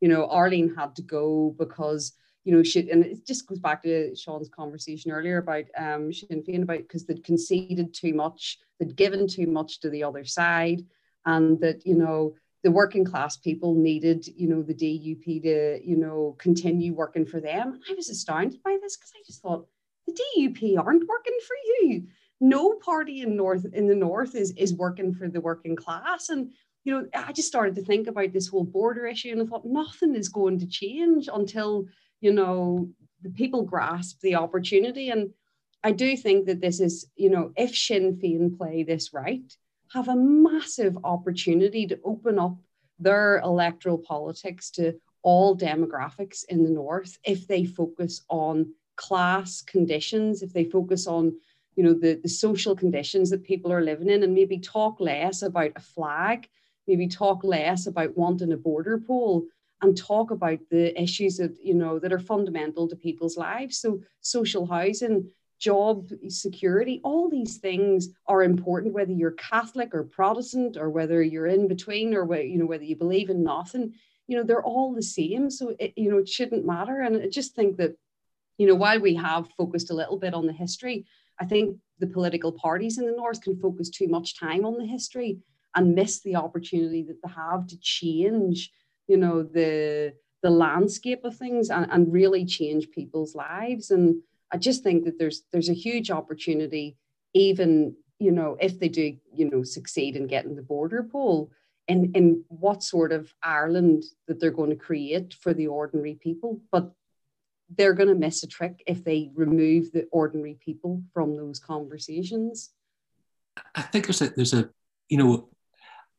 you know, Arlene had to go because you know, she, and it just goes back to Sean's conversation earlier about um, Sinn Féin about because they'd conceded too much, they'd given too much to the other side, and that you know the working class people needed, you know, the DUP to, you know, continue working for them. I was astounded by this because I just thought the DUP aren't working for you. No party in North in the North is is working for the working class, and you know, I just started to think about this whole border issue, and I thought nothing is going to change until you know, the people grasp the opportunity. And I do think that this is, you know, if Sinn Féin play this right, have a massive opportunity to open up their electoral politics to all demographics in the north if they focus on class conditions, if they focus on you know the, the social conditions that people are living in and maybe talk less about a flag, maybe talk less about wanting a border poll and talk about the issues that you know that are fundamental to people's lives. So social housing job security all these things are important whether you're catholic or protestant or whether you're in between or you know whether you believe in nothing you know they're all the same. So it, you know it shouldn't matter. And i just think that you know while we have focused a little bit on the history i think the political parties in the north can focus too much time on the history and miss the opportunity that they have to change you know the the landscape of things and, and really change people's lives. And i just think that there's there's a huge opportunity even you know if they do you know succeed in getting the border poll in in what sort of ireland that they're going to create for the ordinary people. But they're going to miss a trick if they remove the ordinary people from those conversations. I think there's a there's a you know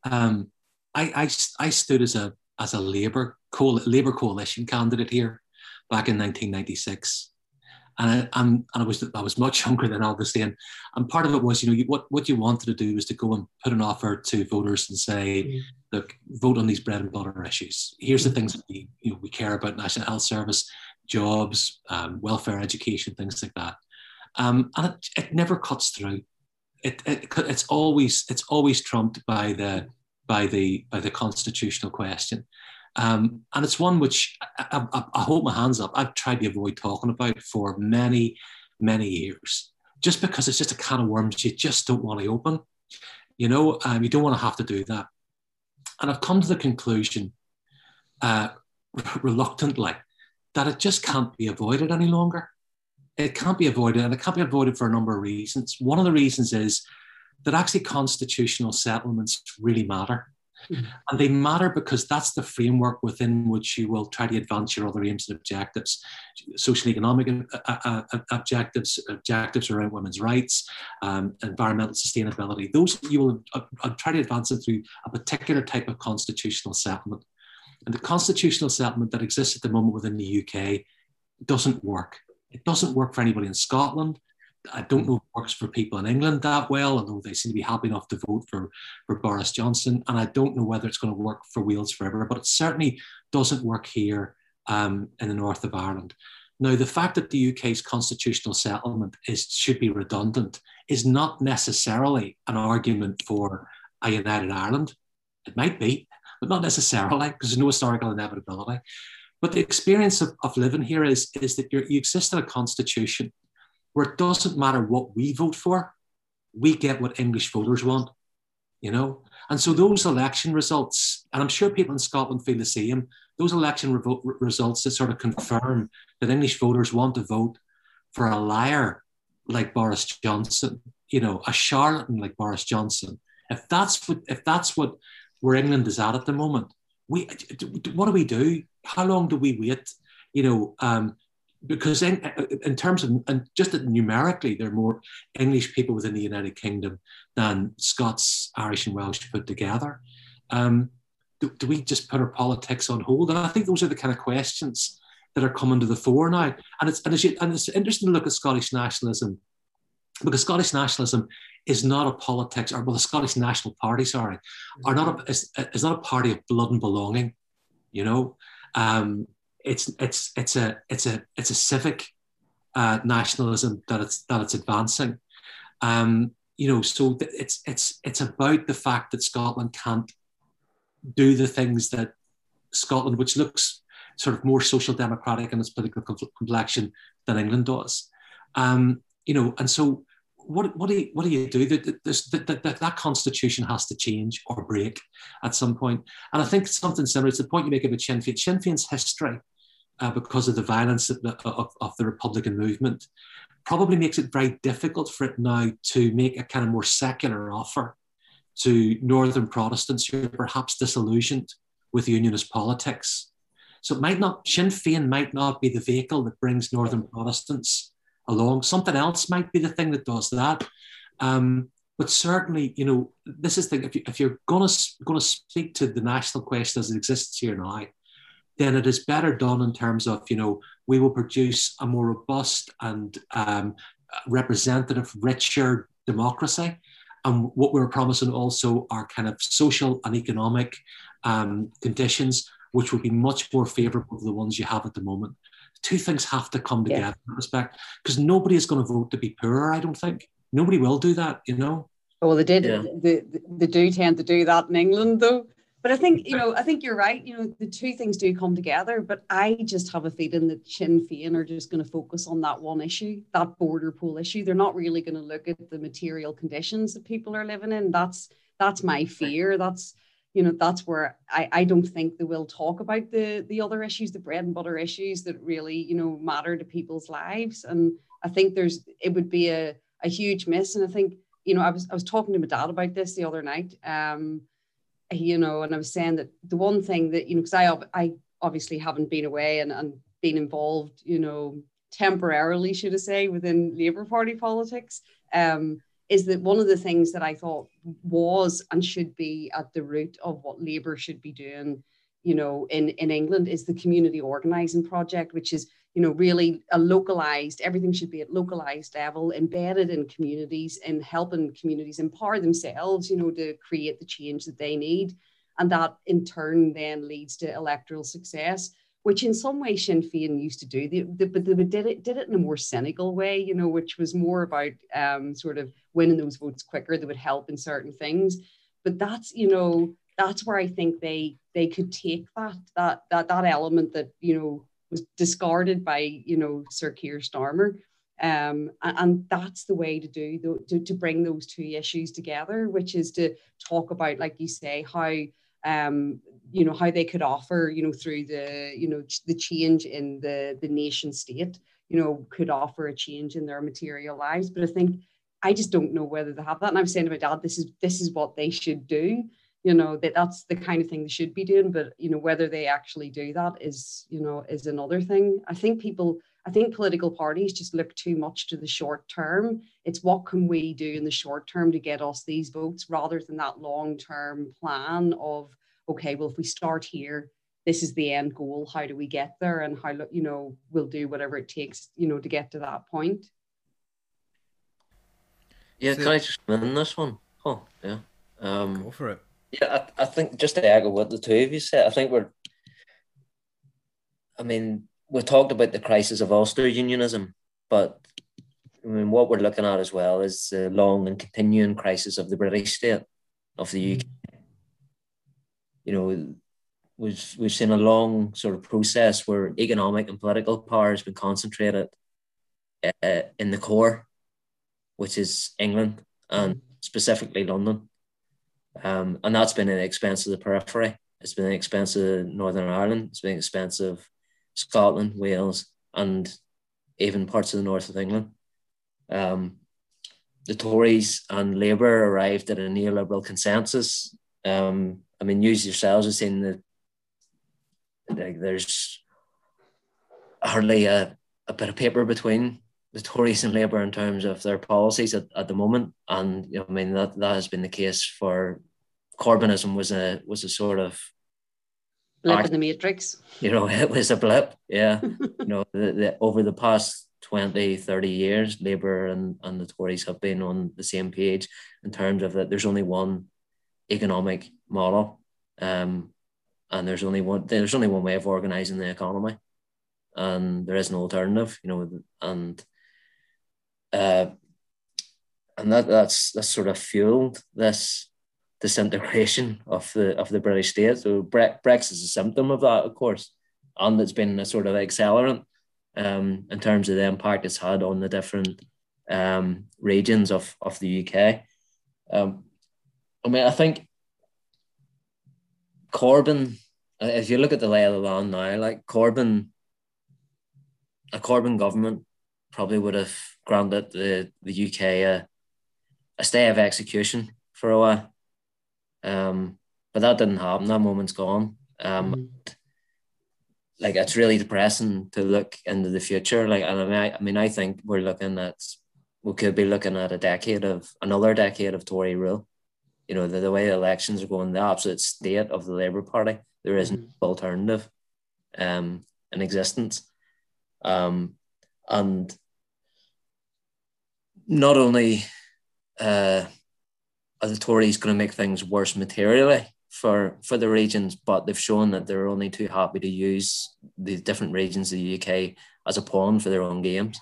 um i i, I stood as a as a Labour Labour coalition candidate here back in 1996. And I, and, and I was I was much younger than obviously, and, and part of it was you know you, what what you wanted to do was to go and put an offer to voters and say, mm. look, vote on these bread and butter issues. Here's the things that we you know we care about: national health service, jobs, um, welfare, education, things like that. Um, and it, it never cuts through. It, it it's always it's always trumped by the by the by the constitutional question. Um, and it's one which I, I, I, hold my hands up. I've tried to avoid talking about for many, many years, just because it's just a can of worms you just don't want to open. You know, um, you don't want to have to do that. And I've come to the conclusion, uh, reluctantly, that it just can't be avoided any longer. It can't be avoided, and it can't be avoided for a number of reasons. One of the reasons is that actually constitutional settlements really matter. Mm-hmm. And they matter because that's the framework within which you will try to advance your other aims and objectives, social economic uh, uh, uh, objectives, objectives around women's rights, um, environmental sustainability. Those you will uh, uh, try to advance them through a particular type of constitutional settlement. And the constitutional settlement that exists at the moment within the UK doesn't work. It doesn't work for anybody in Scotland. I don't know if it works for people in England that well, although they seem to be happy enough to vote for, for Boris Johnson. And I don't know whether it's going to work for Wales forever, but it certainly doesn't work here um, in the north of Ireland. Now, the fact that the UK's constitutional settlement is should be redundant is not necessarily an argument for a united Ireland. It might be, but not necessarily, because there's no historical inevitability. But the experience of, of living here is, is that you exist in a constitution where it doesn't matter what we vote for, we get what English voters want, you know? And so those election results, and I'm sure people in Scotland feel the same, those election revo- results that sort of confirm that English voters want to vote for a liar like Boris Johnson, you know, a charlatan like Boris Johnson. If that's what, if that's what where England is at at the moment, we, what do we do? How long do we wait? You know, um, because in, in terms of and just numerically there are more english people within the united kingdom than scots irish and welsh put together um, do, do we just put our politics on hold? And I think those are the kind of questions that are coming to the fore now. And it's and and it's interesting to look at Scottish nationalism because Scottish nationalism is not a politics, or well, the Scottish National Party, sorry, are not a is, is not a party of blood and belonging. You know, um, it's it's it's a it's a it's a civic uh, nationalism that it's that it's advancing. Um, you know, so it's it's it's about the fact that Scotland can't do the things that Scotland, which looks sort of more social democratic in its political complexion than England does. Um, you know, and so what, what do you what do you do? That that, that that constitution has to change or break at some point. And I think something similar to the point you make about Sinn Féin. Sinn Féin's history, uh, because of the violence of the, of, of the Republican movement, probably makes it very difficult for it now to make a kind of more secular offer to Northern Protestants who are perhaps disillusioned with unionist politics. So it might not, Sinn Féin might not be the vehicle that brings Northern Protestants along. Something else might be the thing that does that. Um, but certainly, you know, this is the if, you, if you're going to going to speak to the national question as it exists here now, then it is better done in terms of you know we will produce a more robust and um, representative, richer democracy. And what we're promising also are kind of social and economic um, conditions, which will be much more favourable to the ones you have at the moment two things have to come together yeah. in respect because nobody is going to vote to be poorer. I don't think nobody will do that. You know. Well, they did. Yeah. They, they do tend to do that in England, though. But I think you know, I think you're right. You know, the two things do come together. But I just have a feeling that Sinn Féin are just going to focus on that one issue, that border poll issue. They're not really going to look at the material conditions that people are living in. That's that's my fear. That's you know that's where I, I don't think they will talk about the the other issues the bread and butter issues that really you know matter to people's lives and i think there's it would be a, a huge miss and i think you know i was i was talking to my dad about this the other night um you know and i was saying that the one thing that you know because i i obviously haven't been away and, and been involved you know temporarily should i say within labor party politics um is that one of the things that I thought was and should be at the root of what Labour should be doing, you know, in, in England is the community organising project, which is, you know, really a localised, everything should be at localised level, embedded in communities and helping communities empower themselves, you know, to create the change that they need. And that in turn then leads to electoral success which in some way Sinn Féin used to do, they, they, but they did it did it in a more cynical way, you know, which was more about um, sort of winning those votes quicker. That would help in certain things, but that's you know that's where I think they they could take that that that that element that you know was discarded by you know Sir Keir Starmer. Um, and, and, that's the way to do the, to, to bring those two issues together, which is to talk about, like you say, how um, you know how they could offer you know through the you know the change in the the nation state you know could offer a change in their material lives. But i think i just don't know whether they have that. And i'm saying to my dad this is this is what they should do you know that that's the kind of thing they should be doing but you know whether they actually do that is you know is another thing i think people i think political parties just look too much to the short term it's what can we do in the short term to get us these votes rather than that long term plan of okay, well, if we start here, this is the end goal. How do we get there? And how, you know, we'll do whatever it takes, you know, to get to that point. Yeah, so, can I just win this one? Oh, yeah. Um, Go for it. Yeah, I, I think just to echo what the two of you said, I think we're, I mean, we talked about the crisis of Ulster unionism, but I mean, what we're looking at as well is the long and continuing crisis of the British state, of the UK you know, we've we've seen a long sort of process where economic and political power has been concentrated uh, in the core, which is England and specifically London, um, and that's been the expense of the periphery. It's been the expense of Northern Ireland. It's been of Scotland, Wales, and even parts of the north of England. Um, the Tories and Labour arrived at a neoliberal consensus um, I mean, use yourselves as saying that there's hardly a, a bit of paper between the Tories and Labour in terms of their policies at, at the moment. And you know, I mean that that has been the case for Corbynism was a was a sort of Blip act- in the Matrix. you know, it was a blip. Yeah. you know, the, the, over the past 20, 30 years, Labour and, and the Tories have been on the same page in terms of that there's only one economic model. Um, and there's only one there's only one way of organizing the economy. And there is an alternative, you know, and uh and that that's that's sort of fueled this disintegration of the of the British state. So Bre- Brexit is a symptom of that, of course, and it's been a sort of accelerant um, in terms of the impact it's had on the different um, regions of of the UK. Um, I mean, I think Corbyn, if you look at the lay of the land now, like Corbyn, a Corbyn government probably would have granted the, the UK a, a stay of execution for a while. Um, but that didn't happen. That moment's gone. Um, Mhm. like it's really depressing to look into the future. Like, and I mean, I, I mean, I think we're looking at we could be looking at a decade of another decade of Tory rule. You know, the, the way the elections are going, the absolute state of the Labour Party, there is no Mhm. alternative um, in existence. Um, and not only uh, are the Tories going to make things worse materially for for the regions, but they've shown that they're only too happy to use the different regions of the UK as a pawn for their own games.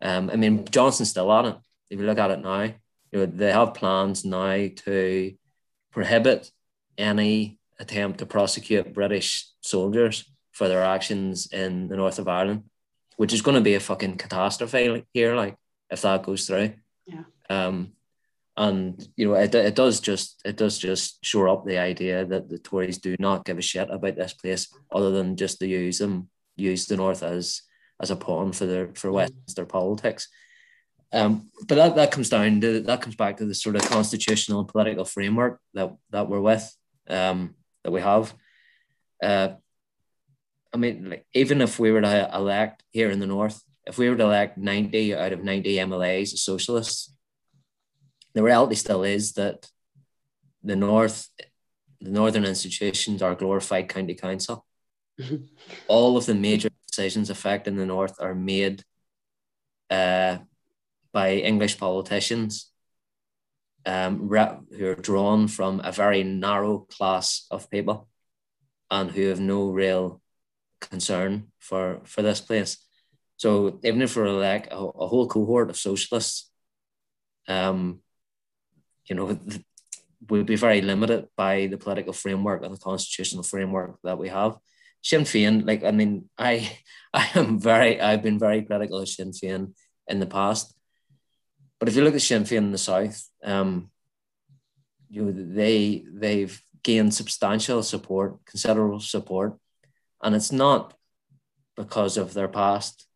Um, I mean, Johnson's still at it. If you look at it now, you know they have plans now to prohibit any attempt to prosecute British soldiers for their actions in the north of Ireland, which is going to be a fucking catastrophe here. Like if that goes through. Yeah. Um, and you know it, it does just it does just shore up the idea that the Tories do not give a shit about this place other than just to use them use the North as as a pawn for their for Westminster politics. Um, but that, that comes down to that comes back to the sort of constitutional and political framework that that we're with um, that we have. Uh, I mean, like, even if we were to elect here in the north, if we were to elect ninety out of ninety MLAs as socialists, the reality still is that the north, the northern institutions are glorified county council. All of the major decisions affecting the north are made uh, by English politicians um, who are drawn from a very narrow class of people and who have no real concern for, for this place. So even if we're like a, a whole cohort of socialists, um, you know, we'd be very limited by the political framework and the constitutional framework that we have. Sinn Féin, like I mean, I I am very I've been very critical of Sinn Féin in the past, but if you look at Sinn Féin in the south, um, you know, they they've gained substantial support, considerable support, and it's not because of their past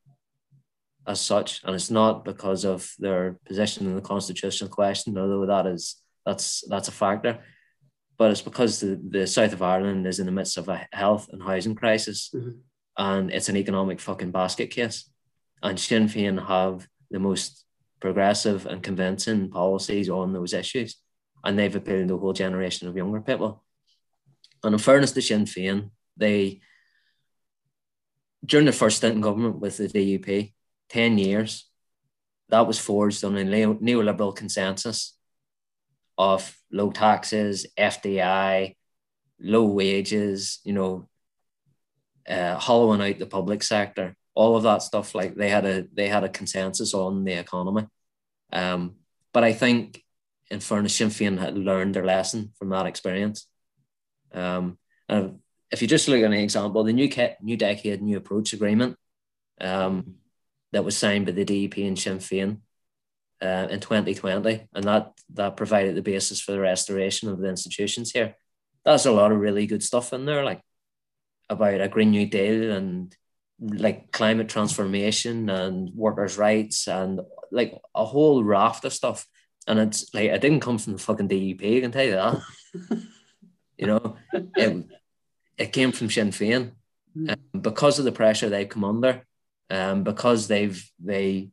as such, and it's not because of their position in the constitutional question, although that is that's that's a factor. But it's because the, the south of Ireland is in the midst of a health and housing crisis, Mhm. and it's an economic fucking basket case. And Sinn Féin have the most progressive and convincing policies on those issues, and they've appealed to a whole generation of younger people. And in fairness to Sinn Féin, they during the first stint in government with the DUP, 10 years, that was forged on a neo- neoliberal consensus of low taxes, FDI, low wages, you know, uh, hollowing out the public sector, all of that stuff. Like they had a they had a consensus on the economy. Um, but I think, in fairness, Sinn Féin had learned their lesson from that experience. Um, and if you just look at an example, the new new decade new approach agreement um, that was signed by the DUP and Sinn Féin uh, in 2020, and that that provided the basis for the restoration of the institutions here. That's a lot of really good stuff in there, like about a Green New Deal and like climate transformation and workers' rights and like a whole raft of stuff. And it's like it didn't come from the fucking DUP, I can tell you that. you know, it, it came from Sinn Féin um, because of the pressure they've come under, um, because they've they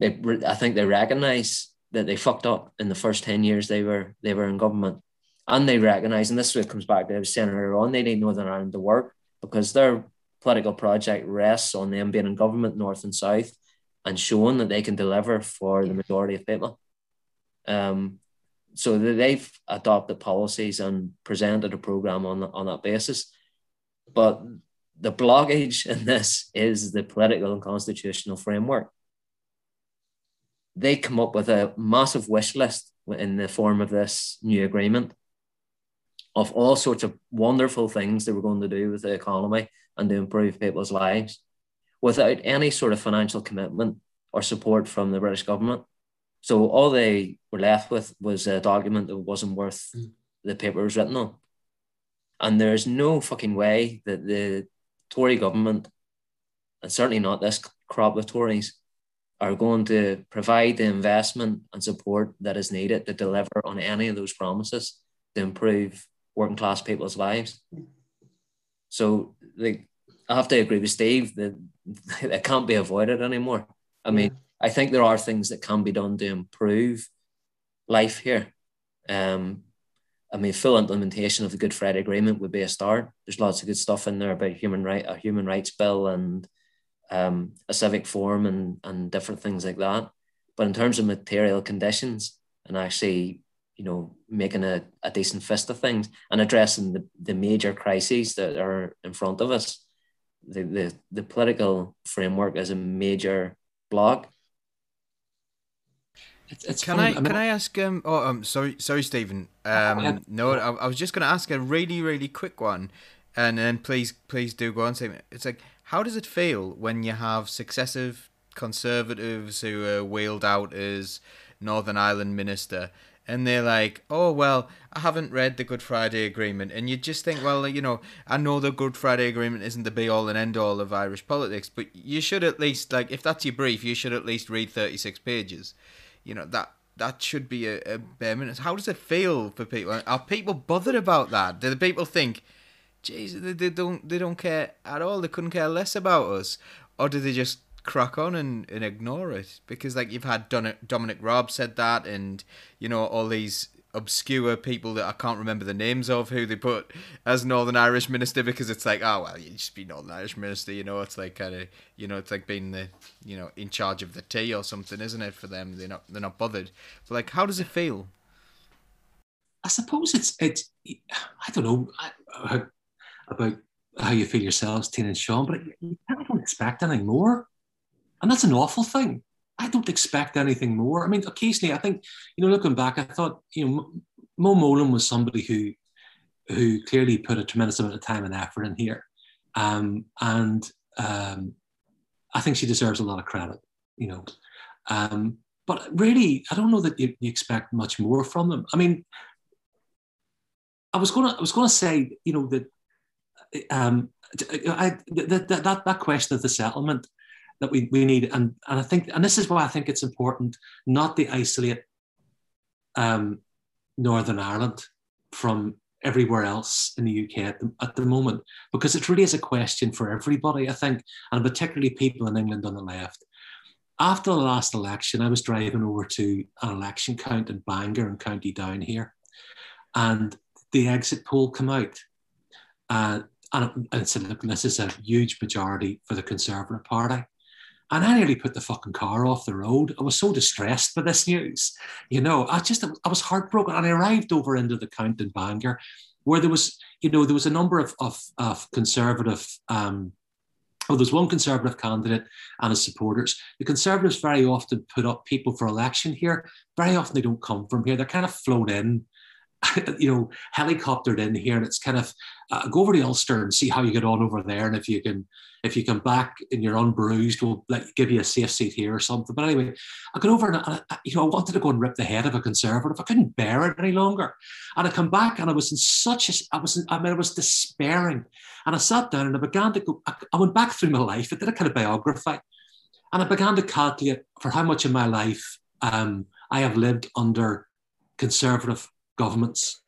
they I think they recognise that they fucked up in the first ten years they were they were in government, and they recognise, and this is what comes back to I was saying earlier on, they need Northern Ireland to work because their political project rests on them being in government north and south and showing that they can deliver for the majority of people. Um, so they've adopted policies and presented a program on on that basis. But the blockage in this is the political and constitutional framework. They come up with a massive wish list in the form of this new agreement of all sorts of wonderful things they were going to do with the economy and to improve people's lives without any sort of financial commitment or support from the British government. So all they were left with was a document that wasn't worth mm. the paper it was written on. And there's no fucking way that the Tory government, and certainly not this crop of Tories, are going to provide the investment and support that is needed to deliver on any of those promises to improve working class people's lives. So like I have to agree with Steve that it can't be avoided anymore. I mean, yeah. I think there are things that can be done to improve life here. Um, I mean, full implementation of the Good Friday Agreement would be a start. There's lots of good stuff in there about human right, a human rights bill, and um, a civic forum, and and different things like that. But in terms of material conditions and actually, you know, making a, a decent fist of things and addressing the, the major crises that are in front of us, the, the, the political framework is a major block. It's, it's can I, I mean, can I ask um oh um sorry sorry Stephen. Um no I, I was just gonna ask a really really quick one and then please please do go on Stephen. It's like how does it feel when you have successive conservatives who are wheeled out as Northern Ireland minister and they're like, oh, well, I haven't read the Good Friday Agreement. And you just think, well, you know, I know the Good Friday Agreement isn't the be all and end all of Irish politics, but you should at least, like, if that's your brief, you should at least read 36 pages you know that that should be a, a bare minimum. How does it feel for people? Are people bothered about that? Do the people think, "Jeez, they, they don't they don't care at all. They couldn't care less about us," or do they just crack on and, and ignore it? Because like you've had Dominic Raab said that, and you know all these obscure people that I can't remember the names of who they put as Northern Irish minister because it's like, oh well, you just be Northern Irish minister, you know. It's like kind of, you know, it's like being the, you know, in charge of the tea or something, isn't it? For them, they're not they're not bothered. But like, how does it feel? I suppose it's it's I don't know about how you feel yourselves, Tina and Sean, but you kind of don't expect anything more, and that's an awful thing. I don't expect anything more. I mean, occasionally, I think, you know, looking back, I thought, you know, Mo Mowlam was somebody who who clearly put a tremendous amount of time and effort in here. Um, and um, I think she deserves a lot of credit, you know. Um, but really, I don't know that you, you, expect much more from them. I mean, I was gonna, I was gonna say, you know, that um, I, that, that that question of the settlement that we, we need. And, and I think, and this is why I think it's important not to isolate um, Northern Ireland from everywhere else in the UK at the, at the moment, because it really is a question for everybody, I think, and particularly people in England on the left. After the last election, I was driving over to an election count in Bangor and County Down here, and the exit poll came out. Uh, and it said, look, this is a huge majority for the Conservative Party. And I nearly put the fucking car off the road. I was so distressed by this news. You know, I just, I was heartbroken. And I arrived over into the count in Bangor where there was, you know, there was a number of, of, of conservative, um, well, there's one conservative candidate and his supporters. The conservatives very often put up people for election here. Very often they don't come from here. They're kind of flown in you know, helicoptered in here, and it's kind of uh, go over to Ulster and see how you get on over there, and if you can, if you come back and you're unbruised, we'll like give you a safe seat here or something. But anyway, I got over and I, you know I wanted to go and rip the head of a conservative. I couldn't bear it any longer, and I come back and I was in such a, I was, in, I mean, I was despairing, and I sat down and I began to go. I, I went back through my life. I did a kind of biography, and I began to calculate for how much of my life um, I have lived under conservative governments.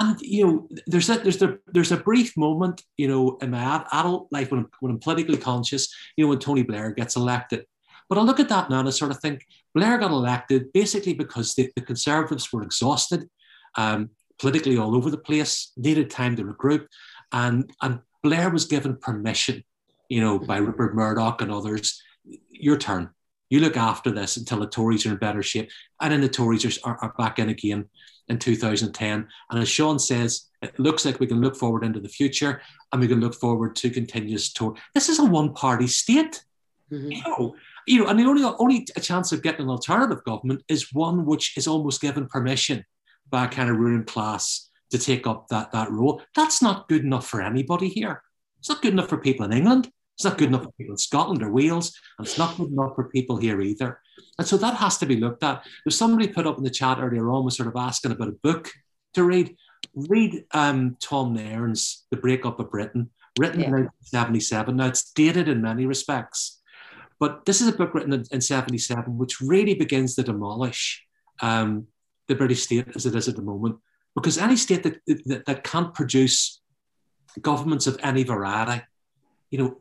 And you know, there's a there's a there's a brief moment, you know, in my adult life when I'm, when I'm politically conscious, you know, when Tony Blair gets elected. But I look at that now and I sort of think Blair got elected basically because the, the Conservatives were exhausted. Um, politically all over the place, needed time to regroup, and and Blair was given permission, you know, by Rupert Murdoch and others. Your turn. You look after this until the Tories are in better shape, and then the Tories are, are back in again in 2010. And as Sean says, it looks like we can look forward into the future, and we can look forward to continuous tour. This is a one-party state. Mm-hmm. You know, you know, and the only only a chance of getting an alternative government is one which is almost given permission by a kind of ruling class to take up that, that role. That's not good enough for anybody here. It's not good enough for people in England. It's not good enough for people in Scotland or Wales, and it's not good enough for people here either. And so that has to be looked at. There's somebody put up in the chat earlier on was sort of asking about a book to read. Read um, Tom Nairn's The Breakup of Britain, written yeah. in 1977. Now it's dated in many respects, but this is a book written in, in 77 which really begins to demolish um, the British state as it is at the moment. Because any state that, that, that can't produce governments of any variety, you know,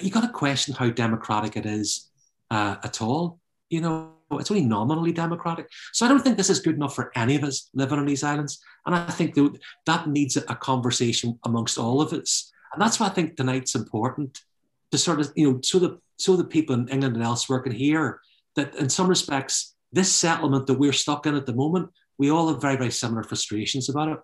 you got to question how democratic it is uh, at all. You know, it's only nominally democratic. So I don't think this is good enough for any of us living on these islands. And I think that, that needs a conversation amongst all of us. And that's why I think tonight's important to sort of, you know, so that so that people in England and elsewhere can hear that in some respects, this settlement that we're stuck in at the moment, we all have very, very similar frustrations about it.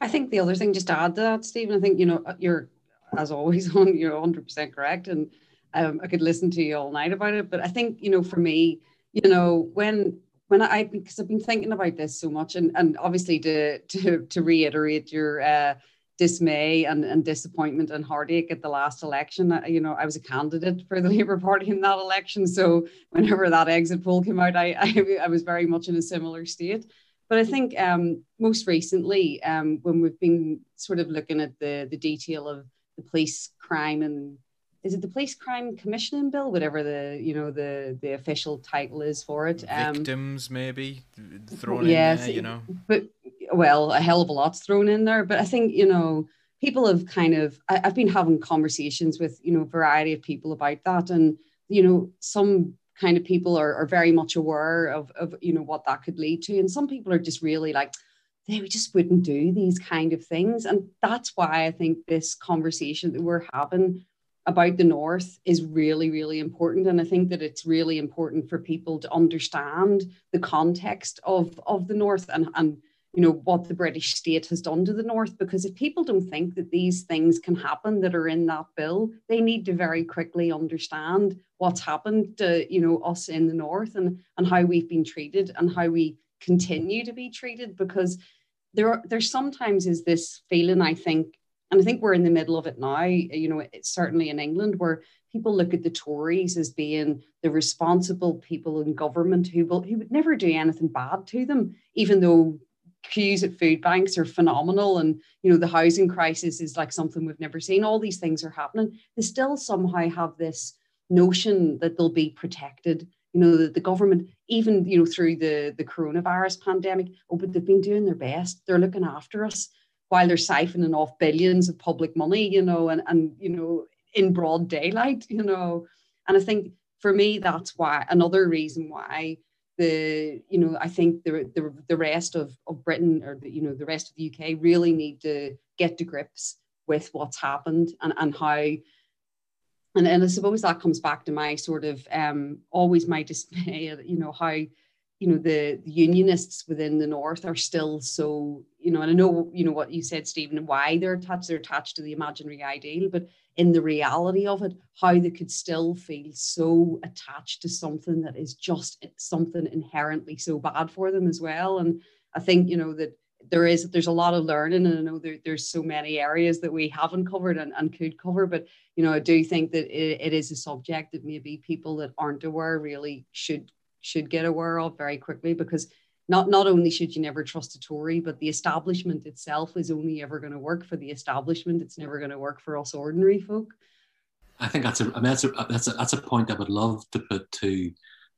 I think the other thing, just to add to that, Stephen, I think, you know, you're, as always, on you're 100% correct. And um, I could listen to you all night about it. But I think, you know, for me, you know, when, when I, because I've been thinking about this so much and, and obviously to, to, to reiterate your, uh, dismay and, and disappointment and heartache at the last election. You know, I was a candidate for the Labour Party in that election. So whenever that exit poll came out, I, I, I was very much in a similar state. But I think um, most recently, um, when we've been sort of looking at the, the detail of the police crime and is it the police crime commissioning bill whatever the you know the the official title is for it um, victims maybe thrown yes, in there you know but well, a hell of a lot's thrown in there. But I think, you know, people have kind of, I, have been having conversations with, you know, a variety of people about that. And, you know, some kind of people are, are very much aware of, of, you know, what that could lead to. And some people are just really like, they just wouldn't do these kind of things. And that's why I think this conversation that we're having about the North is really, really important. And I think that it's really important for people to understand the context of, of the North and, and you know what the british state has done to the north because if people don't think that these things can happen that are in that bill they need to very quickly understand what's happened to you know us in the north and and how we've been treated and how we continue to be treated because there there sometimes is this feeling i think and i think mm-hmm. we're in the middle of it now. You know it's certainly in england where people look at the tories as being the responsible people in government who will who would never do anything bad to them even though queues at food banks are phenomenal and you know the housing crisis is like something we've never seen. All these things are happening. They still somehow have this notion that they'll be protected. You know the, the government even you know through the the coronavirus pandemic oh but they've been doing their best. They're looking after us while they're siphoning off billions of public money you know and and you know in broad daylight you know. And i think for me that's why another reason why the you know I think the the, the rest of, of Britain or the, you know the rest of the UK really need to get to grips with what's happened and and how and, and I suppose that comes back to my sort of um, always my dismay, you know, how you know the, the, unionists within the north are still so you know and i know you know what you said stephen why they're attached they're attached to the imaginary ideal but in the reality of it how they could still feel so attached to something that is just something inherently so bad for them as well. And i think you know that there is there's a lot of learning and i know there, there's so many areas that we haven't covered and, and could cover but you know i do think that it, it is a subject that maybe people that aren't aware really should should get aware of very quickly because not not only should you never trust a Tory, but the establishment itself is only ever going to work for the establishment. It's never going to work for us ordinary folk. I think that's a I mean, that's a that's a that's a point I would love to put to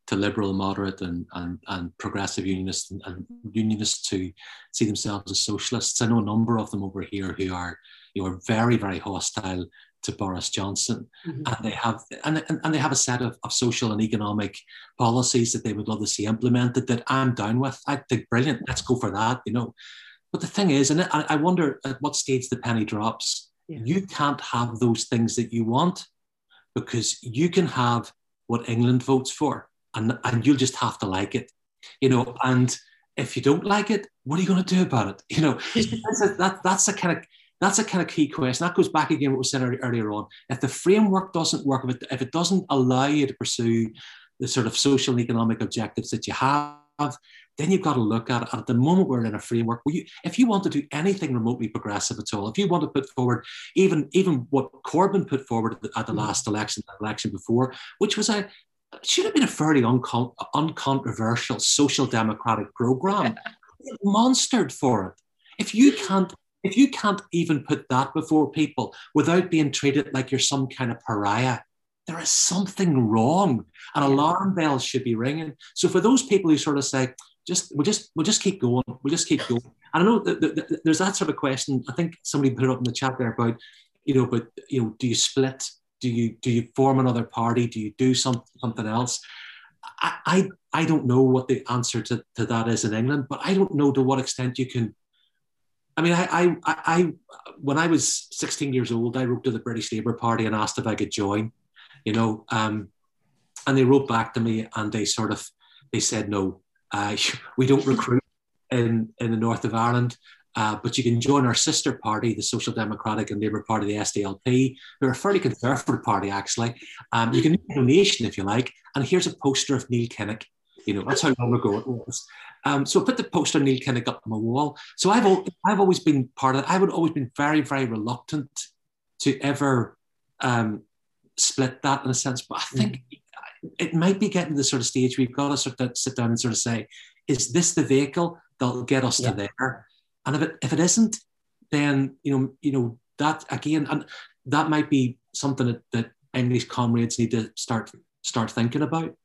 to liberal, moderate, and and, and progressive unionists and, and unionists to see themselves as socialists. I know a number of them over here who are you know are very very hostile to Boris Johnson, mm-hmm. and they have and, and, and, they have a set of, of social and economic policies that they would love to see implemented that I'm down with. I think brilliant. Let's go for that. You know, but the thing is, and I, I wonder at what stage the penny drops. Yeah. You can't have those things that you want because you can have what England votes for, and and you'll just have to like it, you know. And if you don't like it, what are you going to do about it? You know, that's a, that that's a kind of that's a kind of key question. That goes back again what was said earlier, on. If the framework doesn't work, if it, if it doesn't allow you to pursue the sort of social and economic objectives that you have, then you've got to look at it. At the moment, we're in a framework where you, if you want to do anything remotely progressive at all, if you want to put forward even even what Corbyn put forward at the, at the mm. last election, the election before, which was a should have been a fairly uncon- uncontroversial social democratic program, monstered for it. If you can't if you can't even put that before people without being treated like you're some kind of pariah, there is something wrong. An alarm bell should be ringing. So for those people who sort of say, just we'll just we'll just keep going, we'll just keep going. And I know that, that, that there's that sort of question. I think somebody put it up in the chat there about, you know, but you know, do you split? Do you do you form another party? Do you do some, something else? I, I I don't know what the answer to, to that is in England, but I don't know to what extent you can I mean, I, I, I, when I was 16 years old, I wrote to the British Labour Party and asked if I could join, you know, um, and they wrote back to me and they sort of, they said, no, uh, we don't recruit in, in the north of Ireland, uh, but you can join our sister party, the Social Democratic and Labour Party, the SDLP, They're a fairly conservative party, actually. Um, you can make a donation if you like, and here's a poster of Neil Kinnock. You know, that's how long ago it was. Um, so I put the poster Neil Kinnock up on my wall. So I've al- I've always been part of it. I would always been very very reluctant to ever um, split that in a sense. But I think it might be getting to the sort of stage you've got to sort of sit down and sort of say, is this the vehicle that'll get us Yeah. to there? And if it if it isn't, then you know you know that again, and that might be something that, that English comrades need to start start thinking about.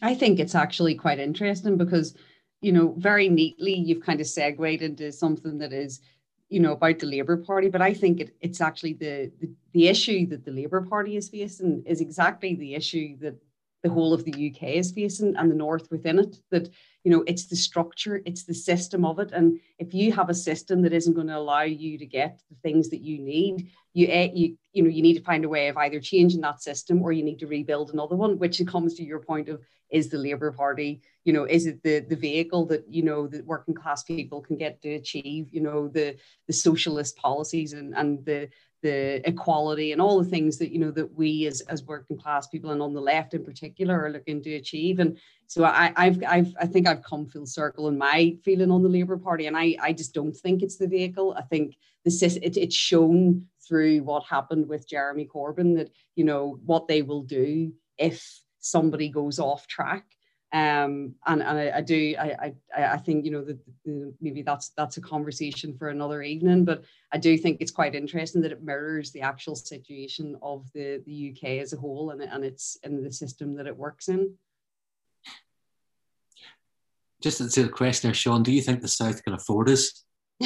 I think it's actually quite interesting because, you know, very neatly you've kind of segued into something that is, you know, about the Labour Party. But I think it, it's actually the, the the issue that the Labour Party is facing is exactly the issue that the whole of the UK is facing and the North within it. That you know, it's the structure, it's the system of it, and if you have a system that isn't going to allow you to get the things that you need, you eh, you you know you need to find a way of either changing that system or you need to rebuild another one. Which comes to your point of is the Labour Party, you know, is it the the vehicle that you know that working class people can get to achieve, you know, the the socialist policies and and the the equality and all the things that you know that we as as working class people and on the left in particular are looking to achieve. And so I I've I've I think I've come full circle in my feeling on the Labour Party, and I I just don't think it's the vehicle. I think the it, it's shown through what happened with Jeremy Corbyn that you know what they will do if somebody goes off track um and, and I, I do I, I I think you know that maybe that's that's a conversation for another evening but I do think it's quite interesting that it mirrors the actual situation of the the UK as a whole and and it's in the system that it works in Just to the question there, Sean, do you think the South can afford us?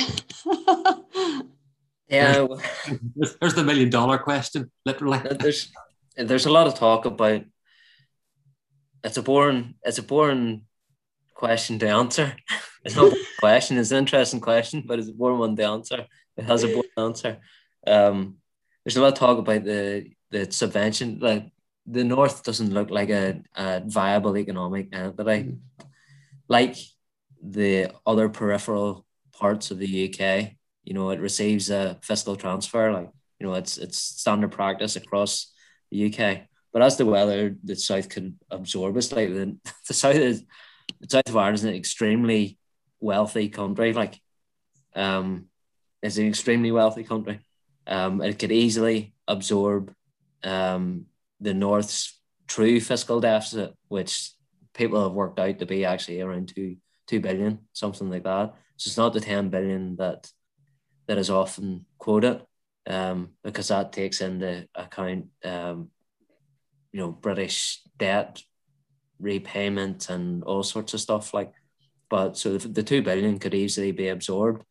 Yeah, well, There's, there's the million dollar question, literally. there's there's a lot of talk about. It's a boring. It's a boring question to answer. It's not a question. It's an interesting question, but it's a boring one to answer. It has a boring answer. Um, there's a lot of talk about the the subvention. Like the North doesn't look like a, a viable economic entity, like the other peripheral parts of the UK. You know, it receives a fiscal transfer. Like you know, it's it's standard practice across the UK. But as to whether the South can absorb us, like the, the South is the South of Ireland is an extremely wealthy country. Like, um, it's an extremely wealthy country. Um, it could easily absorb um the North's true fiscal deficit, which people have worked out to be actually around two two billion, something like that. So it's not the ten billion that that is often quoted, um, because that takes into account um, you know, British debt repayment and all sorts of stuff like. But so the, the two billion could easily be absorbed,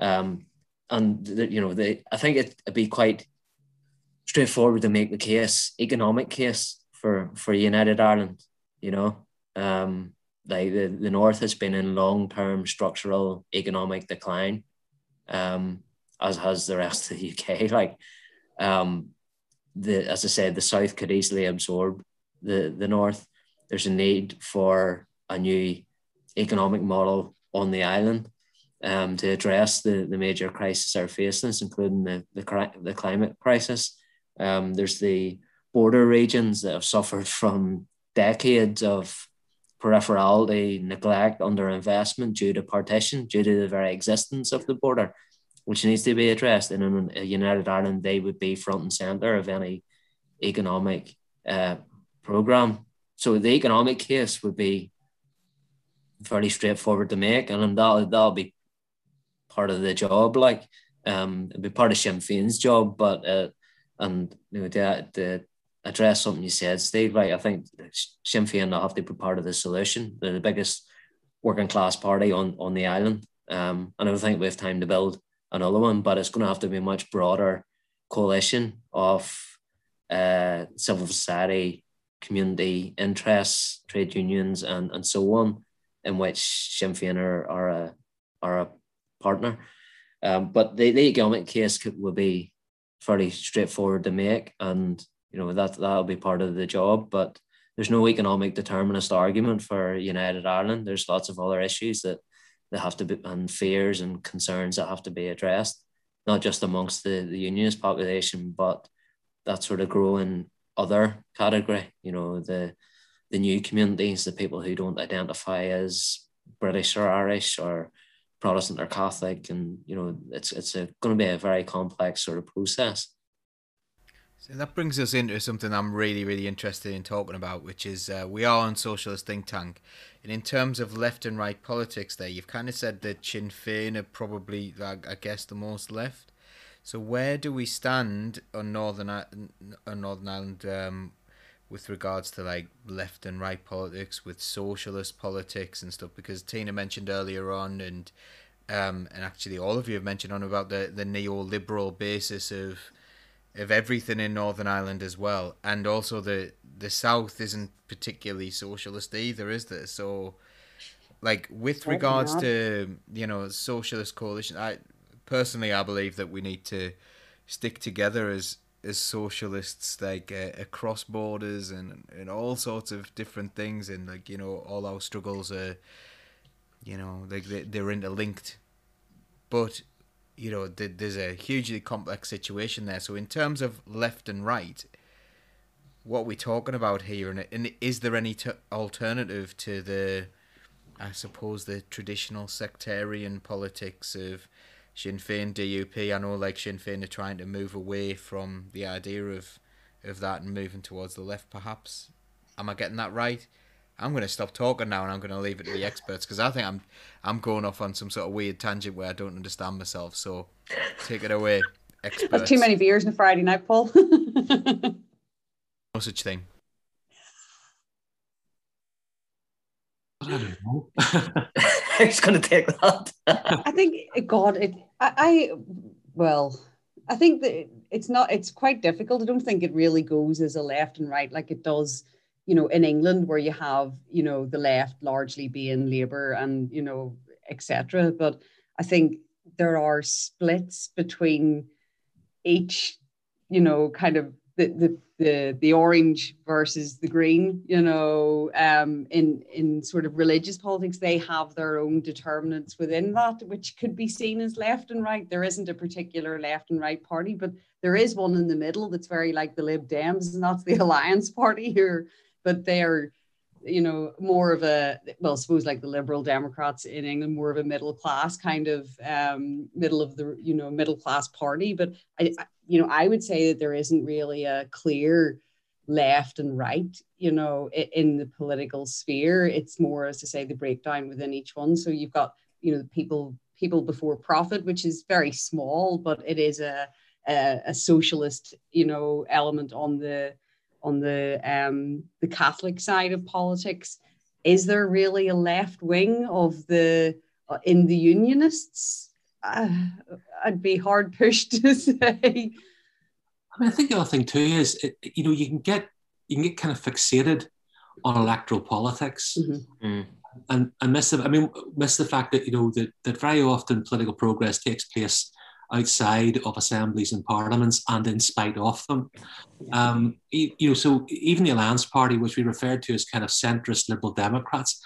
um, and the, you know, they I think it, it'd be quite straightforward to make the case, economic case for for United Ireland. You know, um, like the, the North has been in long term structural economic decline um, as has the rest of the UK. Like, um, the as I said, the south could easily absorb the the north. There's a need for a new economic model on the island um, to address the, the major crises are facing, including the, the, the climate crisis. Um, there's the border regions that have suffered from decades of peripherality, neglect, underinvestment due to partition, due to the very existence of the border, which needs to be addressed. And in a United Ireland, they would be front and centre of any economic uh, programme. So the economic case would be fairly straightforward to make, and that'll, that'll be part of the job. Like, um, it'd be part of Sinn Féin's job, but uh, and you know, to, to address something you said, Steve. Right, I think Sinn Féin will have to be part of the solution. They're the biggest working class party on on the island, um, and I don't think we have time to build another one. But it's going to have to be a much broader coalition of uh, civil society, community interests, trade unions, and and so on, in which Sinn Féin are, are a are a partner. Um, but the, the economic case could, would be fairly straightforward to make, and you know that that'll be part of the job. But there's no economic determinist argument for United Ireland. There's lots of other issues that that have to be and fears and concerns that have to be addressed, not just amongst the, the unionist population, but that sort of growing other category. You know the the new communities, the people who don't identify as British or Irish or Protestant or Catholic, and you know it's it's going to be a very complex sort of process. So that brings us into something I'm really, really interested in talking about, which is uh, we are on Socialist Think Tank. And in terms of left and right politics, there, you've kind of said that Sinn Féin are probably, I guess, the most left. So where do we stand on Northern, on Northern Ireland um, with regards to like left and right politics, with socialist politics and stuff? Because Tina mentioned earlier on, and um, and actually all of you have mentioned on about the, the neoliberal basis of of everything in Northern Ireland as well, and also the the South isn't particularly socialist either, is there? So, like with regards to you know socialist coalition, I personally I believe that we need to stick together as as socialists, like uh, across borders and and all sorts of different things, and like you know all our struggles are, you know, like they, they're interlinked, but you know, there's a hugely complex situation there. So in terms of left and right, what we're talking about here, and, and is there any t- alternative to the, I suppose, the traditional sectarian politics of Sinn Féin, DUP? I know like Sinn Féin are trying to move away from the idea of, of that and moving towards the left, perhaps. Am I getting that right? I'm going to stop talking now and I'm going to leave it to the experts because I think I'm I'm going off on some sort of weird tangent where I don't understand myself. So take it away, experts. That's too many beers on a Friday night, Paul. no such thing. I don't know. Who's going to take that? I think God, it. I, I well, I think that it's not. It's quite difficult. I don't think it really goes as a left and right like it does you know, in England where you have, you know, the left largely being Labour and, you know, etc. But I think there are splits between each, you know, kind of the the the, the orange versus the green, you know, um, in in sort of religious politics, they have their own determinants within that, which could be seen as left and right. There isn't a particular left and right party, but there is one in the middle that's very like the Lib Dems, and that's the Alliance Party, who but they're you know more of a well suppose like the liberal democrats in england more of a middle class kind of um middle of the you know middle class party. But I, I you know i would say that there isn't really a clear left and right you know in the political sphere. It's more as to say the breakdown within each one. So you've got you know people people before profit which is very small but it is a a, a socialist you know element on the on the um, the Catholic side of politics. Is there really a left wing of the uh, in the Unionists? Uh, I'd be hard pushed to say. I mean, I think the other thing too is it, you know you can get you can get kind of fixated on electoral politics. Mm-hmm. Mm. and and miss the I mean miss the fact that you know that that very often political progress takes place outside of assemblies and parliaments and in spite of them. Um, you, you know, so even the Alliance Party, which we referred to as kind of centrist liberal Democrats,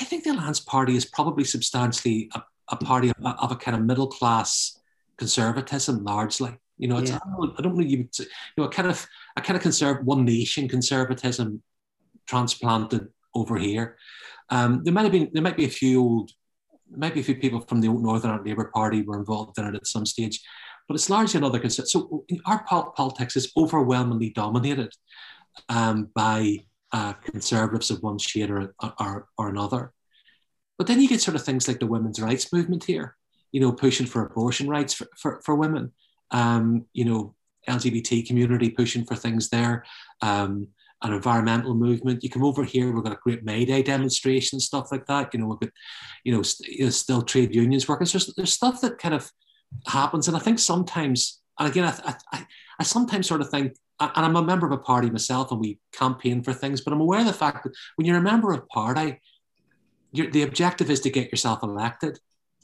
I think the Alliance Party is probably substantially a, a party of, of, a kind of middle class conservatism, largely. You know, yeah. I, don't, I don't really, you know, a kind of a kind of conserve one nation conservatism transplanted over here. Um, there might have been there might be a few old, maybe a few people from the Northern Labour Party were involved in it at some stage, but it's largely another concern. So our politics is overwhelmingly dominated um, by uh, conservatives of one shade or, or, or another. But then you get sort of things like the women's rights movement here, you know, pushing for abortion rights for, for, for women, um, you know, LGBT community pushing for things there. Um, an environmental movement. You come over here, we've got a great May Day demonstration, stuff like that. You know, we've got, you know, st- still trade unions working. So there's, there's stuff that kind of happens. And I think sometimes, and again, I, I, I sometimes sort of think, and I'm a member of a party myself and we campaign for things, but I'm aware of the fact that when you're a member of a party, the objective is to get yourself elected,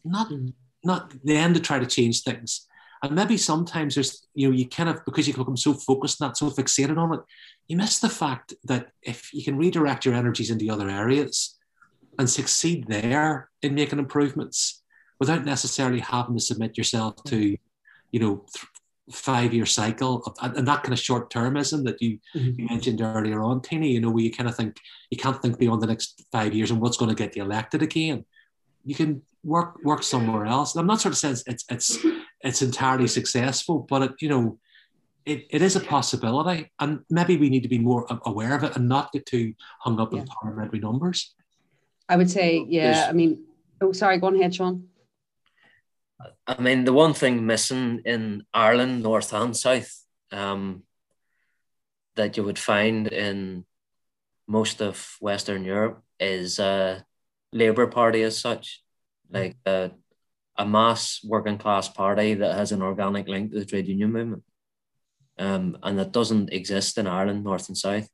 not, mm. not then to try to change things. And maybe sometimes there's, you know, you kind of, because you become so focused on that, so fixated on it, you miss the fact that if you can redirect your energies into other areas and succeed there in making improvements without necessarily having to submit yourself to, you know, th- five year cycle of, and that kind of short termism that you, mm-hmm. you mentioned earlier on, Tina, you know, where you kind of think you can't think beyond the next five years and what's going to get you elected again. You can work work somewhere else. I'm not sort of saying it's it's it's entirely successful, but it, you know, it, it is a possibility, and maybe we need to be more aware of it and not get too hung up yeah. in parliamentary numbers. I would say, yeah. There's, I mean, oh, sorry, go on ahead, Sean. I mean, the one thing missing in Ireland, North and South, um, that you would find in most of Western Europe is a Labour Party as such, like a, a mass working class party that has an organic link to the trade union movement um, and that doesn't exist in Ireland, North and South.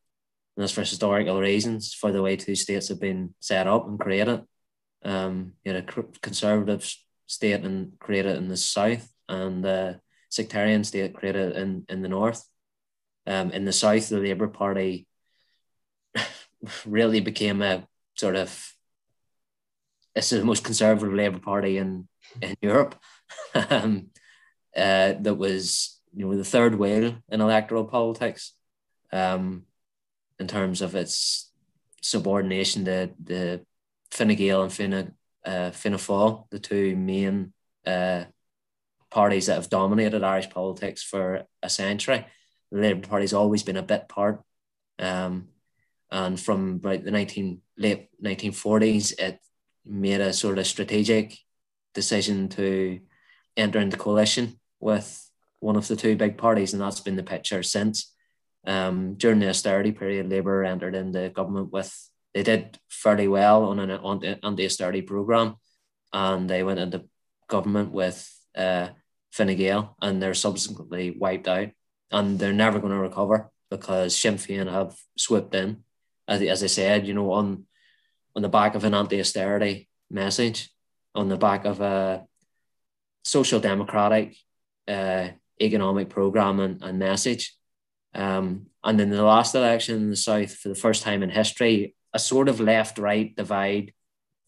And that's for historical reasons, for the way two states have been set up and created. Um, you had a conservative state and created in the south, and a sectarian state created in, in the north. Um, in the south, the Labour Party really became a sort of it's the most conservative Labour Party in in Europe. um, uh, that was you know the third wheel in electoral politics, um, in terms of its subordination to the Fine Gael and Fine uh, Fianna the two main uh, parties that have dominated Irish politics for a century. The Labour Party's always been a bit part, um, and from about the 19 late 1940s, it made a sort of strategic decision to enter into coalition with one of the two big parties, and that's been the picture since. Um, during the austerity period, Labour entered into government with they did fairly well on an anti-austerity program, and they went into government with uh, Fine Gael, and they're subsequently wiped out, and they're never going to recover because Sinn Féin have swooped in, as, as I said, you know, on on the back of an anti-austerity message, on the back of a social democratic uh, economic program and, and message. Um, and in the last election in the South, for the first time in history, a sort of left right divide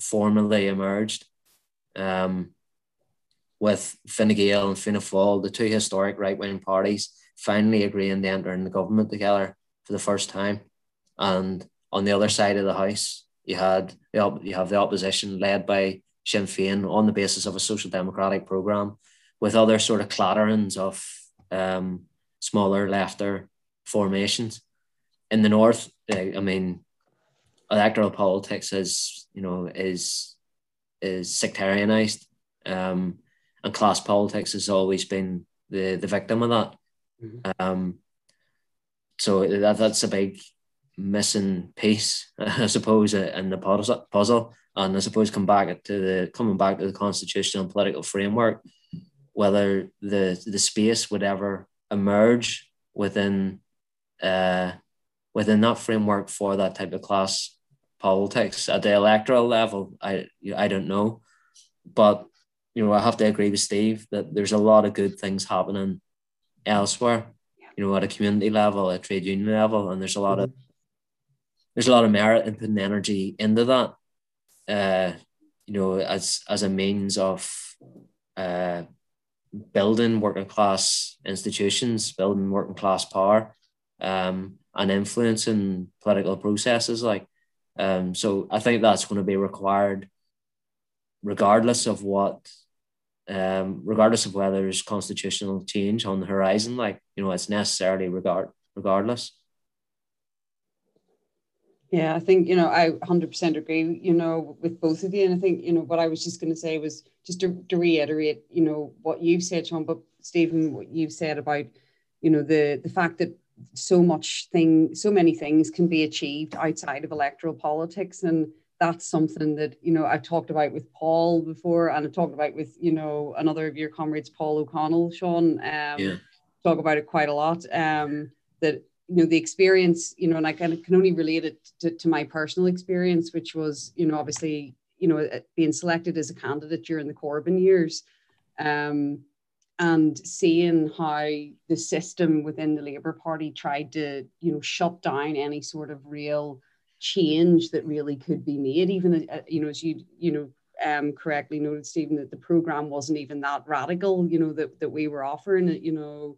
formally emerged um, with Fine Gael and Fianna Fáil, the two historic right wing parties, finally agreeing to enter in the government together for the first time. And on the other side of the house, you had you have the opposition led by Sinn Féin on the basis of a social democratic program with other sort of clatterings of um, smaller lefter formations. In the north, I mean, electoral politics is you know is is sectarianized, um, and class politics has always been the the victim of that. Mm-hmm. Um, so that that's a big missing piece, I suppose, in the puzzle. And I suppose come back to the coming back to the constitutional and political framework whether the the space would ever emerge within uh, within that framework for that type of class politics at the electoral level. I I don't know, but you know I have to agree with Steve that there's a lot of good things happening elsewhere. You know, at a community level, at trade union level, and there's a lot of there's a lot of merit in putting energy into that. Uh, you know, as as a means of uh, building working class institutions, building working class power, um, and influencing political processes. Like, um, so I think that's going to be required, regardless of what, um, regardless of whether there's constitutional change on the horizon. Like, you know, it's necessarily regard regardless. Yeah, I think, you know, I 100% agree, you know, with both of you. And I think, you know, what I was just going to say was just to, to reiterate, you know, what you've said, Sean, but Stephen, what you've said about, you know, the the fact that so much thing, so many things can be achieved outside of electoral politics. And that's something that, you know, I've talked about with Paul before and I've talked about with, you know, another of your comrades, Paul O'Connell, Sean, um, yeah. talk about it quite a lot. Um, that you know the experience you know and i of can only relate it to, to my personal experience which was you know obviously you know being selected as a candidate during the corbyn years um, and seeing how the system within the labour party tried to you know shut down any sort of real change that really could be made even uh, you know as you you know um, correctly noted stephen that the program wasn't even that radical you know that, that we were offering you know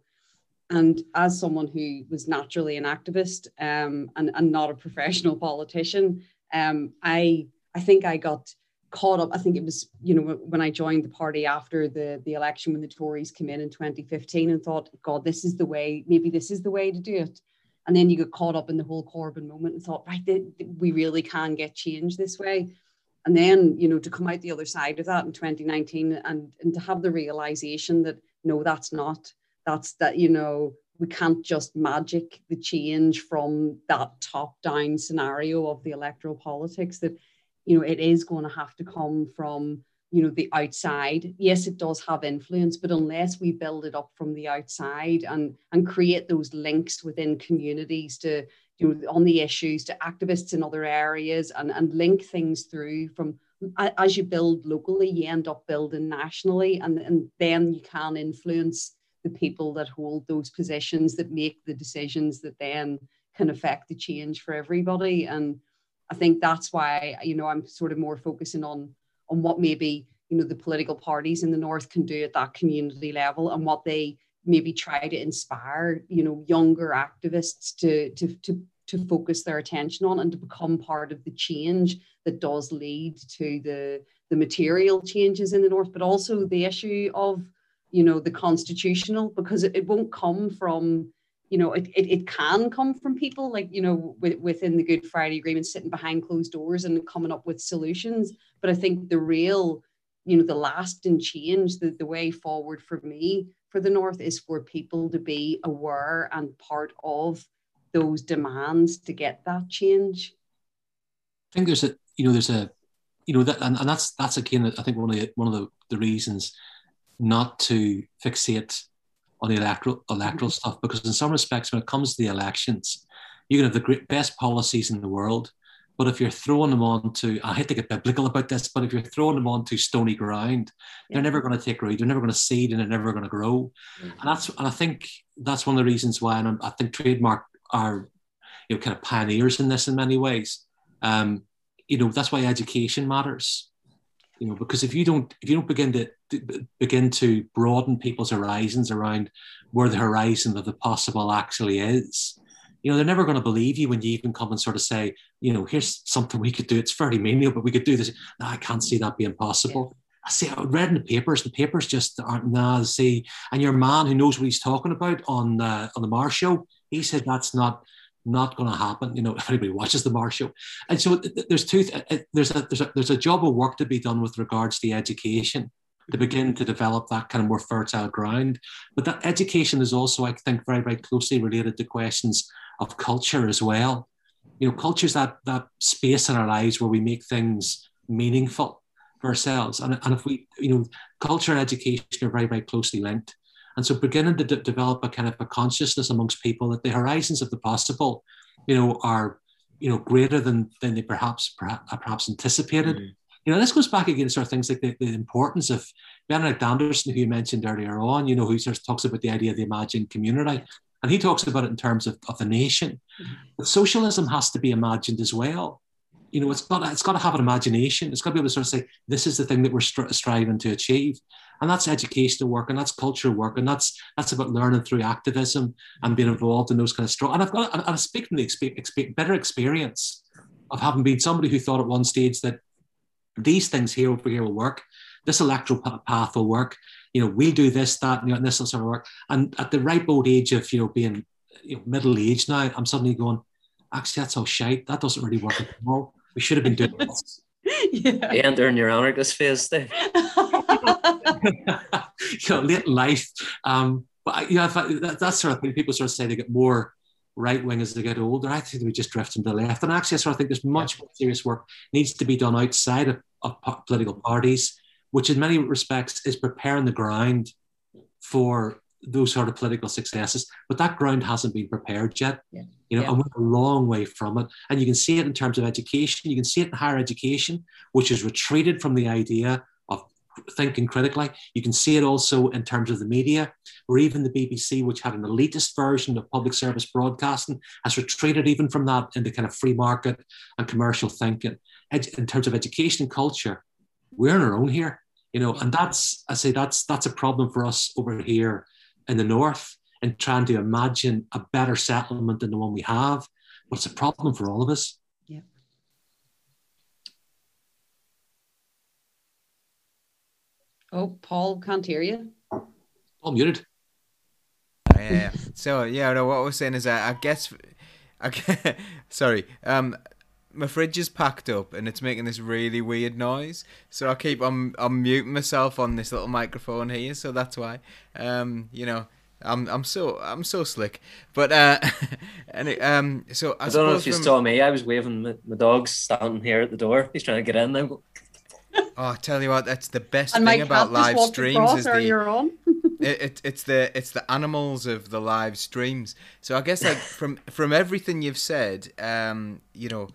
and as someone who was naturally an activist um, and, and not a professional politician, um, I I think I got caught up. I think it was you know when I joined the party after the the election when the Tories came in in 2015 and thought, God, this is the way. Maybe this is the way to do it. And then you get caught up in the whole Corbyn moment and thought, right, we really can get change this way. And then you know to come out the other side of that in 2019 and and to have the realization that no, that's not that's that you know we can't just magic the change from that top down scenario of the electoral politics that you know it is going to have to come from you know the outside. Yes it does have influence but unless we build it up from the outside and and create those links within communities to you know on the issues to activists in other areas and and link things through from as you build locally you end up building nationally and and then you can influence the people that hold those positions that make the decisions that then can affect the change for everybody. And I think that's why, you know, I'm sort of more focusing on on what maybe, you know, the political parties in the North can do at that community level and what they maybe try to inspire, you know, younger activists to to to to focus their attention on and to become part of the change that does lead to the the material changes in the north but also the issue of you know the constitutional because it, it won't come from you know it, it, it can come from people like you know within the good friday agreement sitting behind closed doors and coming up with solutions. But i think the real you know the lasting change the, the way forward for me for the north is for people to be aware and part of those demands to get that change. I think there's a you know there's a you know that and, and that's that's again i think one of the one of the, the reasons not to fixate on the electoral electoral stuff because in some respects when it comes to the elections you can have the great, best policies in the world but if you're throwing them on to i hate to get biblical about this but if you're throwing them onto stony ground yeah. they're never going to take root they're never going to seed and they're never going to grow mm-hmm. and that's and i think that's one of the reasons why and i think trademark are you know kind of pioneers in this in many ways um, you know that's why education matters you know because if you don't if you don't begin to, to, begin to broaden people's horizons around where the horizon of the possible actually is you know they're never going to believe you when you even come and sort of say you know here's something we could do it's very menial but we could do this no i can't see that being possible. I see. I read in the papers. The papers just aren't. Nah, see. And your man who knows what he's talking about on uh, on the Marr show, he said that's not not going to happen. You know, if anybody watches the Marr show, and so there's two. Uh, there's a there's a there's a job of work to be done with regards to education to begin to develop that kind of more fertile ground. But that education is also, I think, very very closely related to questions of culture as well. You know, culture is that that space in our lives where we make things meaningful for ourselves, and and if we, you know, culture and education are very very closely linked. And so beginning to develop a kind of a consciousness amongst people that the horizons of the possible, you know, are you know, greater than than they perhaps perhaps, perhaps anticipated. Mhm. You know, this goes back again to sort of things like the, the importance of Benedict Anderson, who you mentioned earlier on. You know, who sort of talks about the idea of the imagined community, and he talks about it in terms of, of the nation. But socialism has to be imagined as well. You know, it's got it's got to have an imagination. It's got to be able to sort of say, this is the thing that we're stri- striving to achieve, and that's educational work, and that's cultural work, and that's that's about learning through activism and being involved in those kind of strong. And I've got and I speak from the expe- expe- better experience of having been somebody who thought at one stage that these things here over here will work. This electoral pa- path will work. You know, we'll do this, that, and, you know, and this will sort of work. And at the ripe old age of you know being you know, middle aged now, I'm suddenly going, actually, that's all shite. That doesn't really work at all. We should have been doing this. yeah. You enter in your anarchist phase, Dave. you know, late life. Um, but I- you know, that, that sort of thing, people sort of say they get more right wing as they get older. I think we just drift into the left. And actually, I sort of think there's much more serious work needs to be done outside of, of political parties, which in many respects is preparing the ground for those sort of political successes. But that ground hasn't been prepared yet. Yeah. You know, Yeah. and we're a long way from it. And you can see it in terms of education. You can see it in higher education, which has retreated from the idea thinking critically. You can see it also in terms of the media, or even the BBC, which had an elitist version of public service broadcasting, has retreated even from that into kind of free market and commercial thinking. In terms of education and culture, we're on our own here, you know, and that's I say that's that's a problem for us over here in the north and trying to imagine a better settlement than the one we have. But it's a problem for all of us. Oh, Paul can't hear you. All muted. yeah, yeah. So yeah, no, what I was saying is, I, I guess, I gue- sorry, um, my fridge is packed up and it's making this really weird noise. So I keep on I'm muting myself on this little microphone here, so that's why. Um, you know, I'm I'm so I'm so slick. But uh, and it, um, so I, I don't know if you from- saw me. I was waving my, my dog's standing here at the door. He's trying to get in. I'm go- Oh, I tell you what, that's the best And thing about live streams is the it, it, it's the it's the animals of the live streams. So I guess like from from everything you've said, um, you know,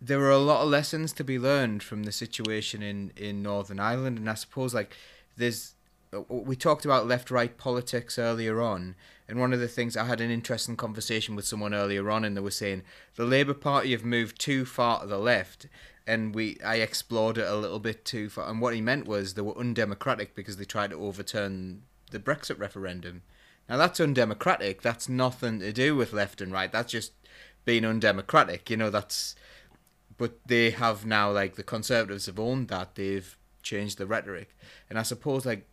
there are a lot of lessons to be learned from the situation in in Northern Ireland, and I suppose like there's we talked about left right politics earlier on, and one of the things I had an interesting conversation with someone earlier on, and they were saying the Labour Party have moved too far to the left. And we, I explored it a little bit too far. And what he meant was they were undemocratic because they tried to overturn the Brexit referendum. Now that's undemocratic. That's nothing to do with left and right. That's just being undemocratic. You know, that's. But they have now, like the Conservatives have owned that. They've changed the rhetoric, and I suppose like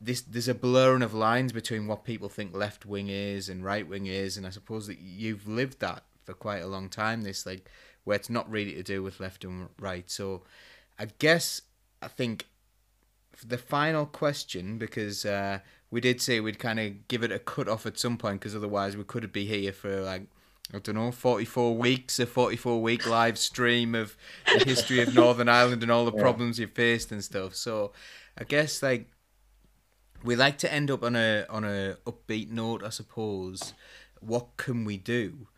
this, there's a blurring of lines between what people think left wing is and right wing is, and I suppose that you've lived that for quite a long time. This like where it's not really to do with left and right. So, I guess I think the final question because uh, we did say we'd kind of give it a cut off at some point because otherwise we could be here for like I don't know 44 weeks a 44 week live stream of the history of Northern Ireland and all the Yeah. problems you've faced and stuff. So I guess like we like to end up on a on a upbeat note, I suppose. What can we do?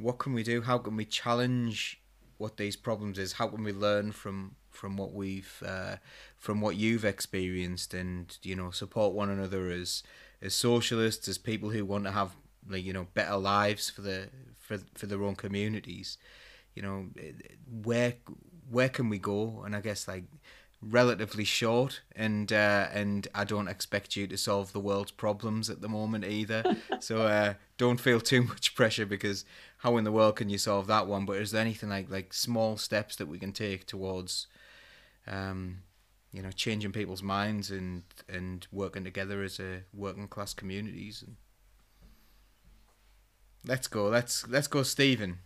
What can we do? How can we challenge what these problems is? How can we learn from from what we've uh, from what you've experienced, and you know, support one another as as socialists, as people who want to have like you know better lives for the for for their own communities. You know, where where can we go? And I guess like relatively short and uh, and I don't expect you to solve the world's problems at the moment either. so uh, don't feel too much pressure because how in the world can you solve that one? But is there anything like like small steps that we can take towards um, you know changing people's minds and and working together as a working class communities and let's go let's let's go Stephen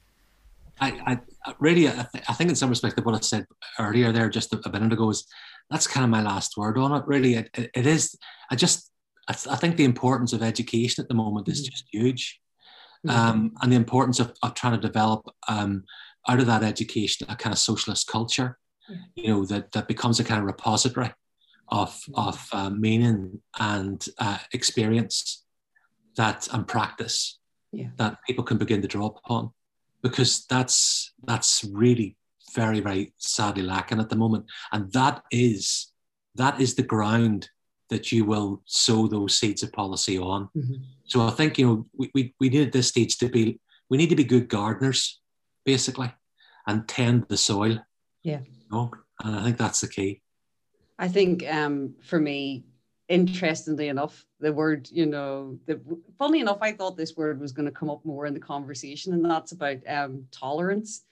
I, I really, I, th- I think in some respect, what I said earlier there, just a, a minute ago, is that's kind of my last word on it. Really, it, it, it is. I just, I, th- I think the importance of education at the moment is just huge, um, and the importance of, of trying to develop um, out of that education a kind of socialist culture, you know, that that becomes a kind of repository of of uh, meaning and uh, experience that and practice Yeah. that people can begin to draw upon because that's that's really very very sadly lacking at the moment, and that is that is the ground that you will sow those seeds of policy on. Mhm. So I think you know we, we, we need at this stage to be we need to be good gardeners, basically, and tend the soil. Yeah. You know? And I think that's the key. I think um, for me, interestingly enough, the word, you know, the funny enough, I thought this word was going to come up more in the conversation, and that's about um, tolerance.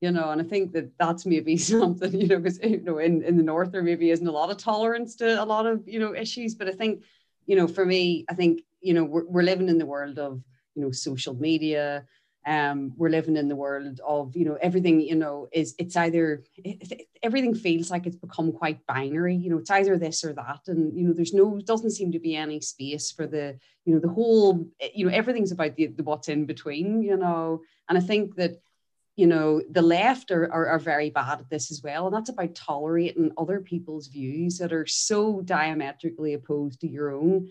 You know, and I think that that's maybe something, you know, because you know, in, in the north there maybe isn't a lot of tolerance to a lot of you know issues, but I think, you know, for me, I think you know we're, we're living in the world of you know social media, um, we're living in the world of you know everything you know is it's either it, it- everything feels like it's become quite binary you know it's either this or that. And you know there's no doesn't seem to be any space for the you know the whole you know everything's about the, the what's in between you know. And i think that you know the left are, are, are very bad at this as well. And that's about tolerating other people's views that are so diametrically opposed to your own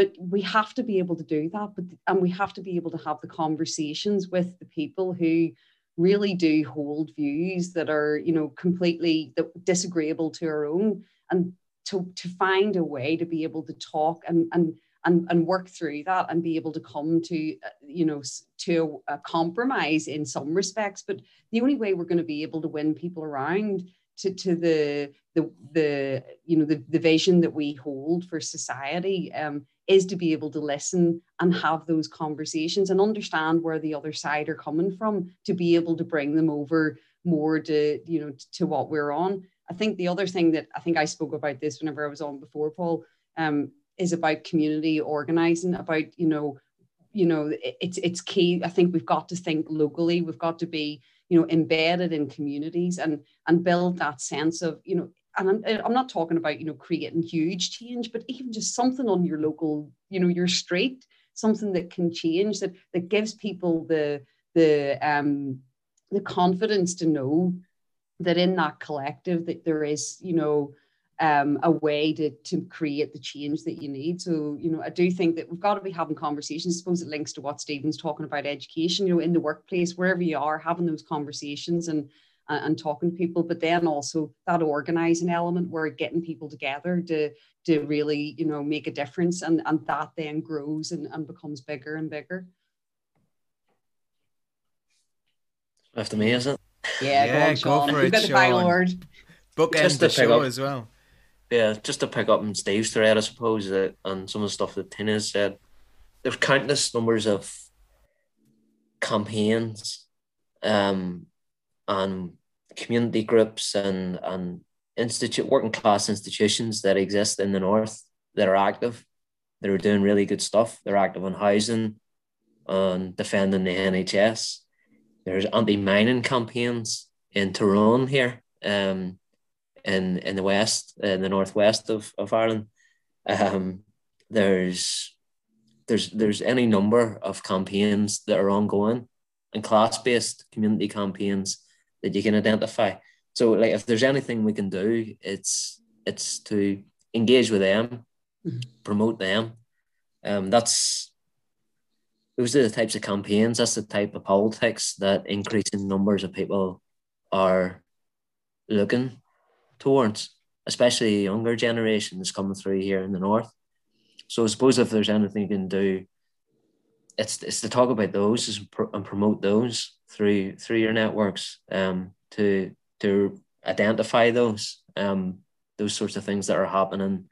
but we have to be able to do that but and we have to be able to have the conversations with the people who really do hold views that are you know completely disagreeable to our own and to to find a way to be able to talk and and and, and work through that and be able to come to you know to a compromise in some respects. But the only way we're going to be able to win people around to, to the the the you know the, the vision that we hold for society um, is to be able to listen and have those conversations and understand where the other side are coming from to be able to bring them over more to you know to what we're on. I think the other thing that i think i spoke about this whenever i was on before paul um, is about community organizing about you know you know it- it's it's key. I think we've got to think locally. We've got to be you know embedded in communities and and build that sense of you know and I'm, I'm not talking about you know creating huge change but even just something on your local you know your street something that can change that that gives people the the um the confidence to know that in that collective that there is you know um, a way to, to create the change that you need. So, you know, I do think that we've got to be having conversations. I suppose it links to what Stephen's talking about education, you know, in the workplace, wherever you are, having those conversations and and, and talking to people, but then also that organizing element where getting people together to to really, you know, make a difference and, and that then grows and, and becomes bigger and bigger. After me, is it? Yeah, Yeah, go on, go Sean. for You've it, got the final Sean. word. Bookend Just the show up- as well. Yeah, just to pick up on Steve's thread, I suppose, that and some of the stuff that Tina said, there's countless numbers of campaigns, um, and community groups and and institute working class institutions that exist in the north that are active, that are doing really good stuff. They're active on housing, on defending the NHS. There's anti-mining campaigns in Tyrone here. Um, in in the west, in the northwest of, of Ireland. Um, there's there's there's any number of campaigns that are ongoing and class based community campaigns that you can identify. So like if there's anything we can do, it's it's to engage with them, Mhm. promote them. Um, that's those are the types of campaigns. That's the type of politics that increasing numbers of people are looking towards, especially younger generations coming through here in the north. So I suppose if there's anything you can do, it's it's to talk about those and promote those through through your networks, um, to to identify those um those sorts of things that are happening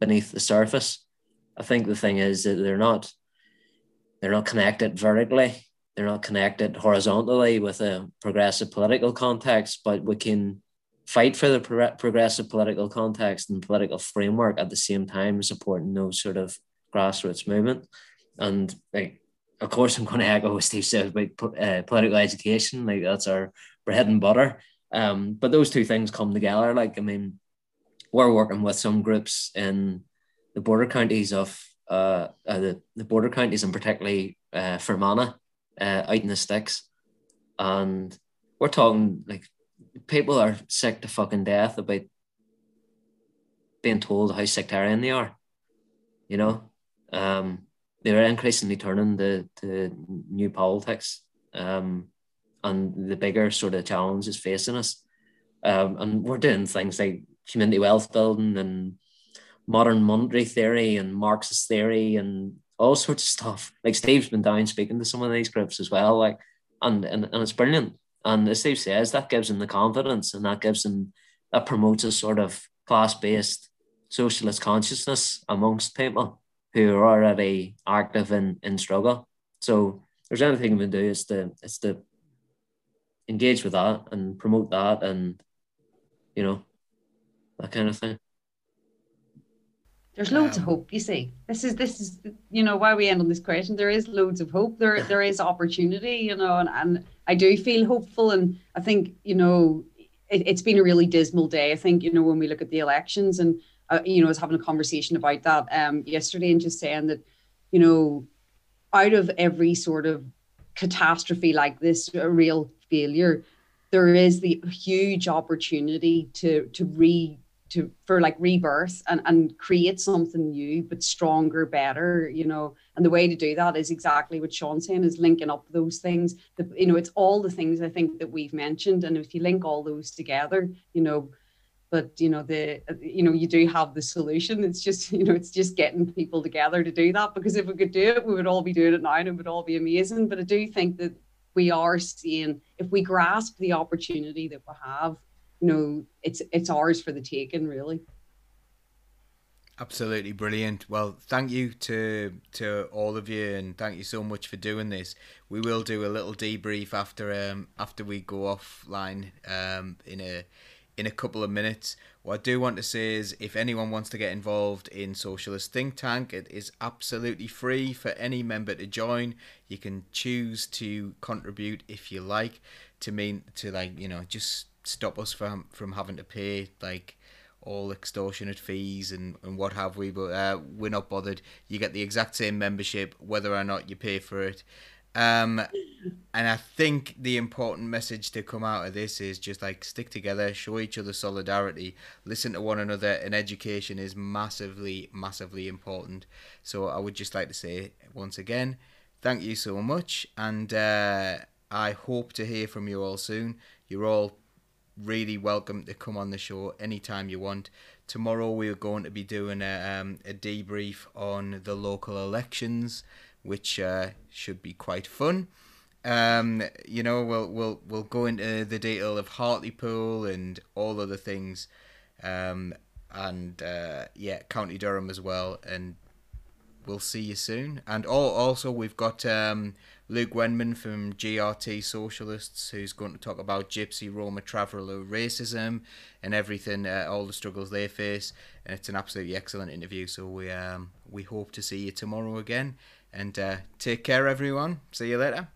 beneath the surface. I think the thing is that they're not they're not connected vertically. They're not connected horizontally with a progressive political context, but we can fight for the pro- progressive political context and political framework at the same time supporting those sort of grassroots movement. And like, of course, I'm going to echo what Steve said about uh, political education. Like that's our bread and butter. Um, but those two things come together. Like, I mean, we're working with some groups in the border counties of uh, uh the, the border counties and particularly uh, Fermanagh, uh, out in the sticks, and we're talking like people are sick to fucking death about being told how sectarian they are. You know, um, they're increasingly turning to, to new politics, um, and the bigger sort of challenges facing us. Um, and we're doing things like community wealth building and modern monetary theory and Marxist theory and all sorts of stuff. Like Steve's been down speaking to some of these groups as well. Like, and and, and it's brilliant. And as Steve says, that gives him the confidence and that gives him that promotes a sort of class-based socialist consciousness amongst people who are already active in, in struggle. So there's anything we can do is to is to engage with that and promote that and you know that kind of thing. There's loads Um, of hope, you see. This is this is you know why we end on this question. There is loads of hope. There there is opportunity, you know, and, and I do feel hopeful. And I think you know it, it's been a really dismal day. I think you know when we look at the elections, and uh, you know, I was having a conversation about that um yesterday, and just saying that you know, out of every sort of catastrophe like this, a real failure, there is the huge opportunity to to re to for like rebirth and and create something new but stronger better you know? And the way to do that is exactly what sean's saying is linking up those things. The, you know it's all the things i think that we've mentioned and if you link all those together you know but you know the you know you do have the solution. It's just you know it's just getting people together to do that because if we could do it we would all be doing it now and it would all be amazing. But i do think that we are seeing if we grasp the opportunity that we have you know it's it's ours for the taking really Absolutely brilliant. Well, thank you to to all of you, and thank you so much for doing this. We will do a little debrief after um after we go offline um in a in a couple of minutes. What I do want to say is, if anyone wants to get involved in Socialist Think Tank, it is absolutely free for any member to join. You can choose to contribute if you like, to mean to like you know just stop us from from having to pay like all extortionate fees and, and what have we, but uh, we're not bothered. You get the exact same membership whether or not you pay for it. Um, and I think the important message to come out of this is just like stick together, show each other solidarity, listen to one another, and education is massively, massively important. So I would just like to say once again, thank you so much, and uh, I hope to hear from you all soon. You're all really welcome to come on the show anytime you want. Tomorrow we're going to be doing a, um, a debrief on the local elections, which uh, should be quite fun. Um, you know, we'll we'll we'll go into the detail of Hartlepool and all other things, um, and uh, yeah, County Durham as well. And we'll see you soon. And also we've got um, Luke Wenman from GRT Socialists, who's going to talk about Gypsy, Roma, Traveller, racism, and everything, uh, all the struggles they face. And it's an absolutely excellent interview. So we um, we hope to see you tomorrow again. And uh, take care, everyone. See you later.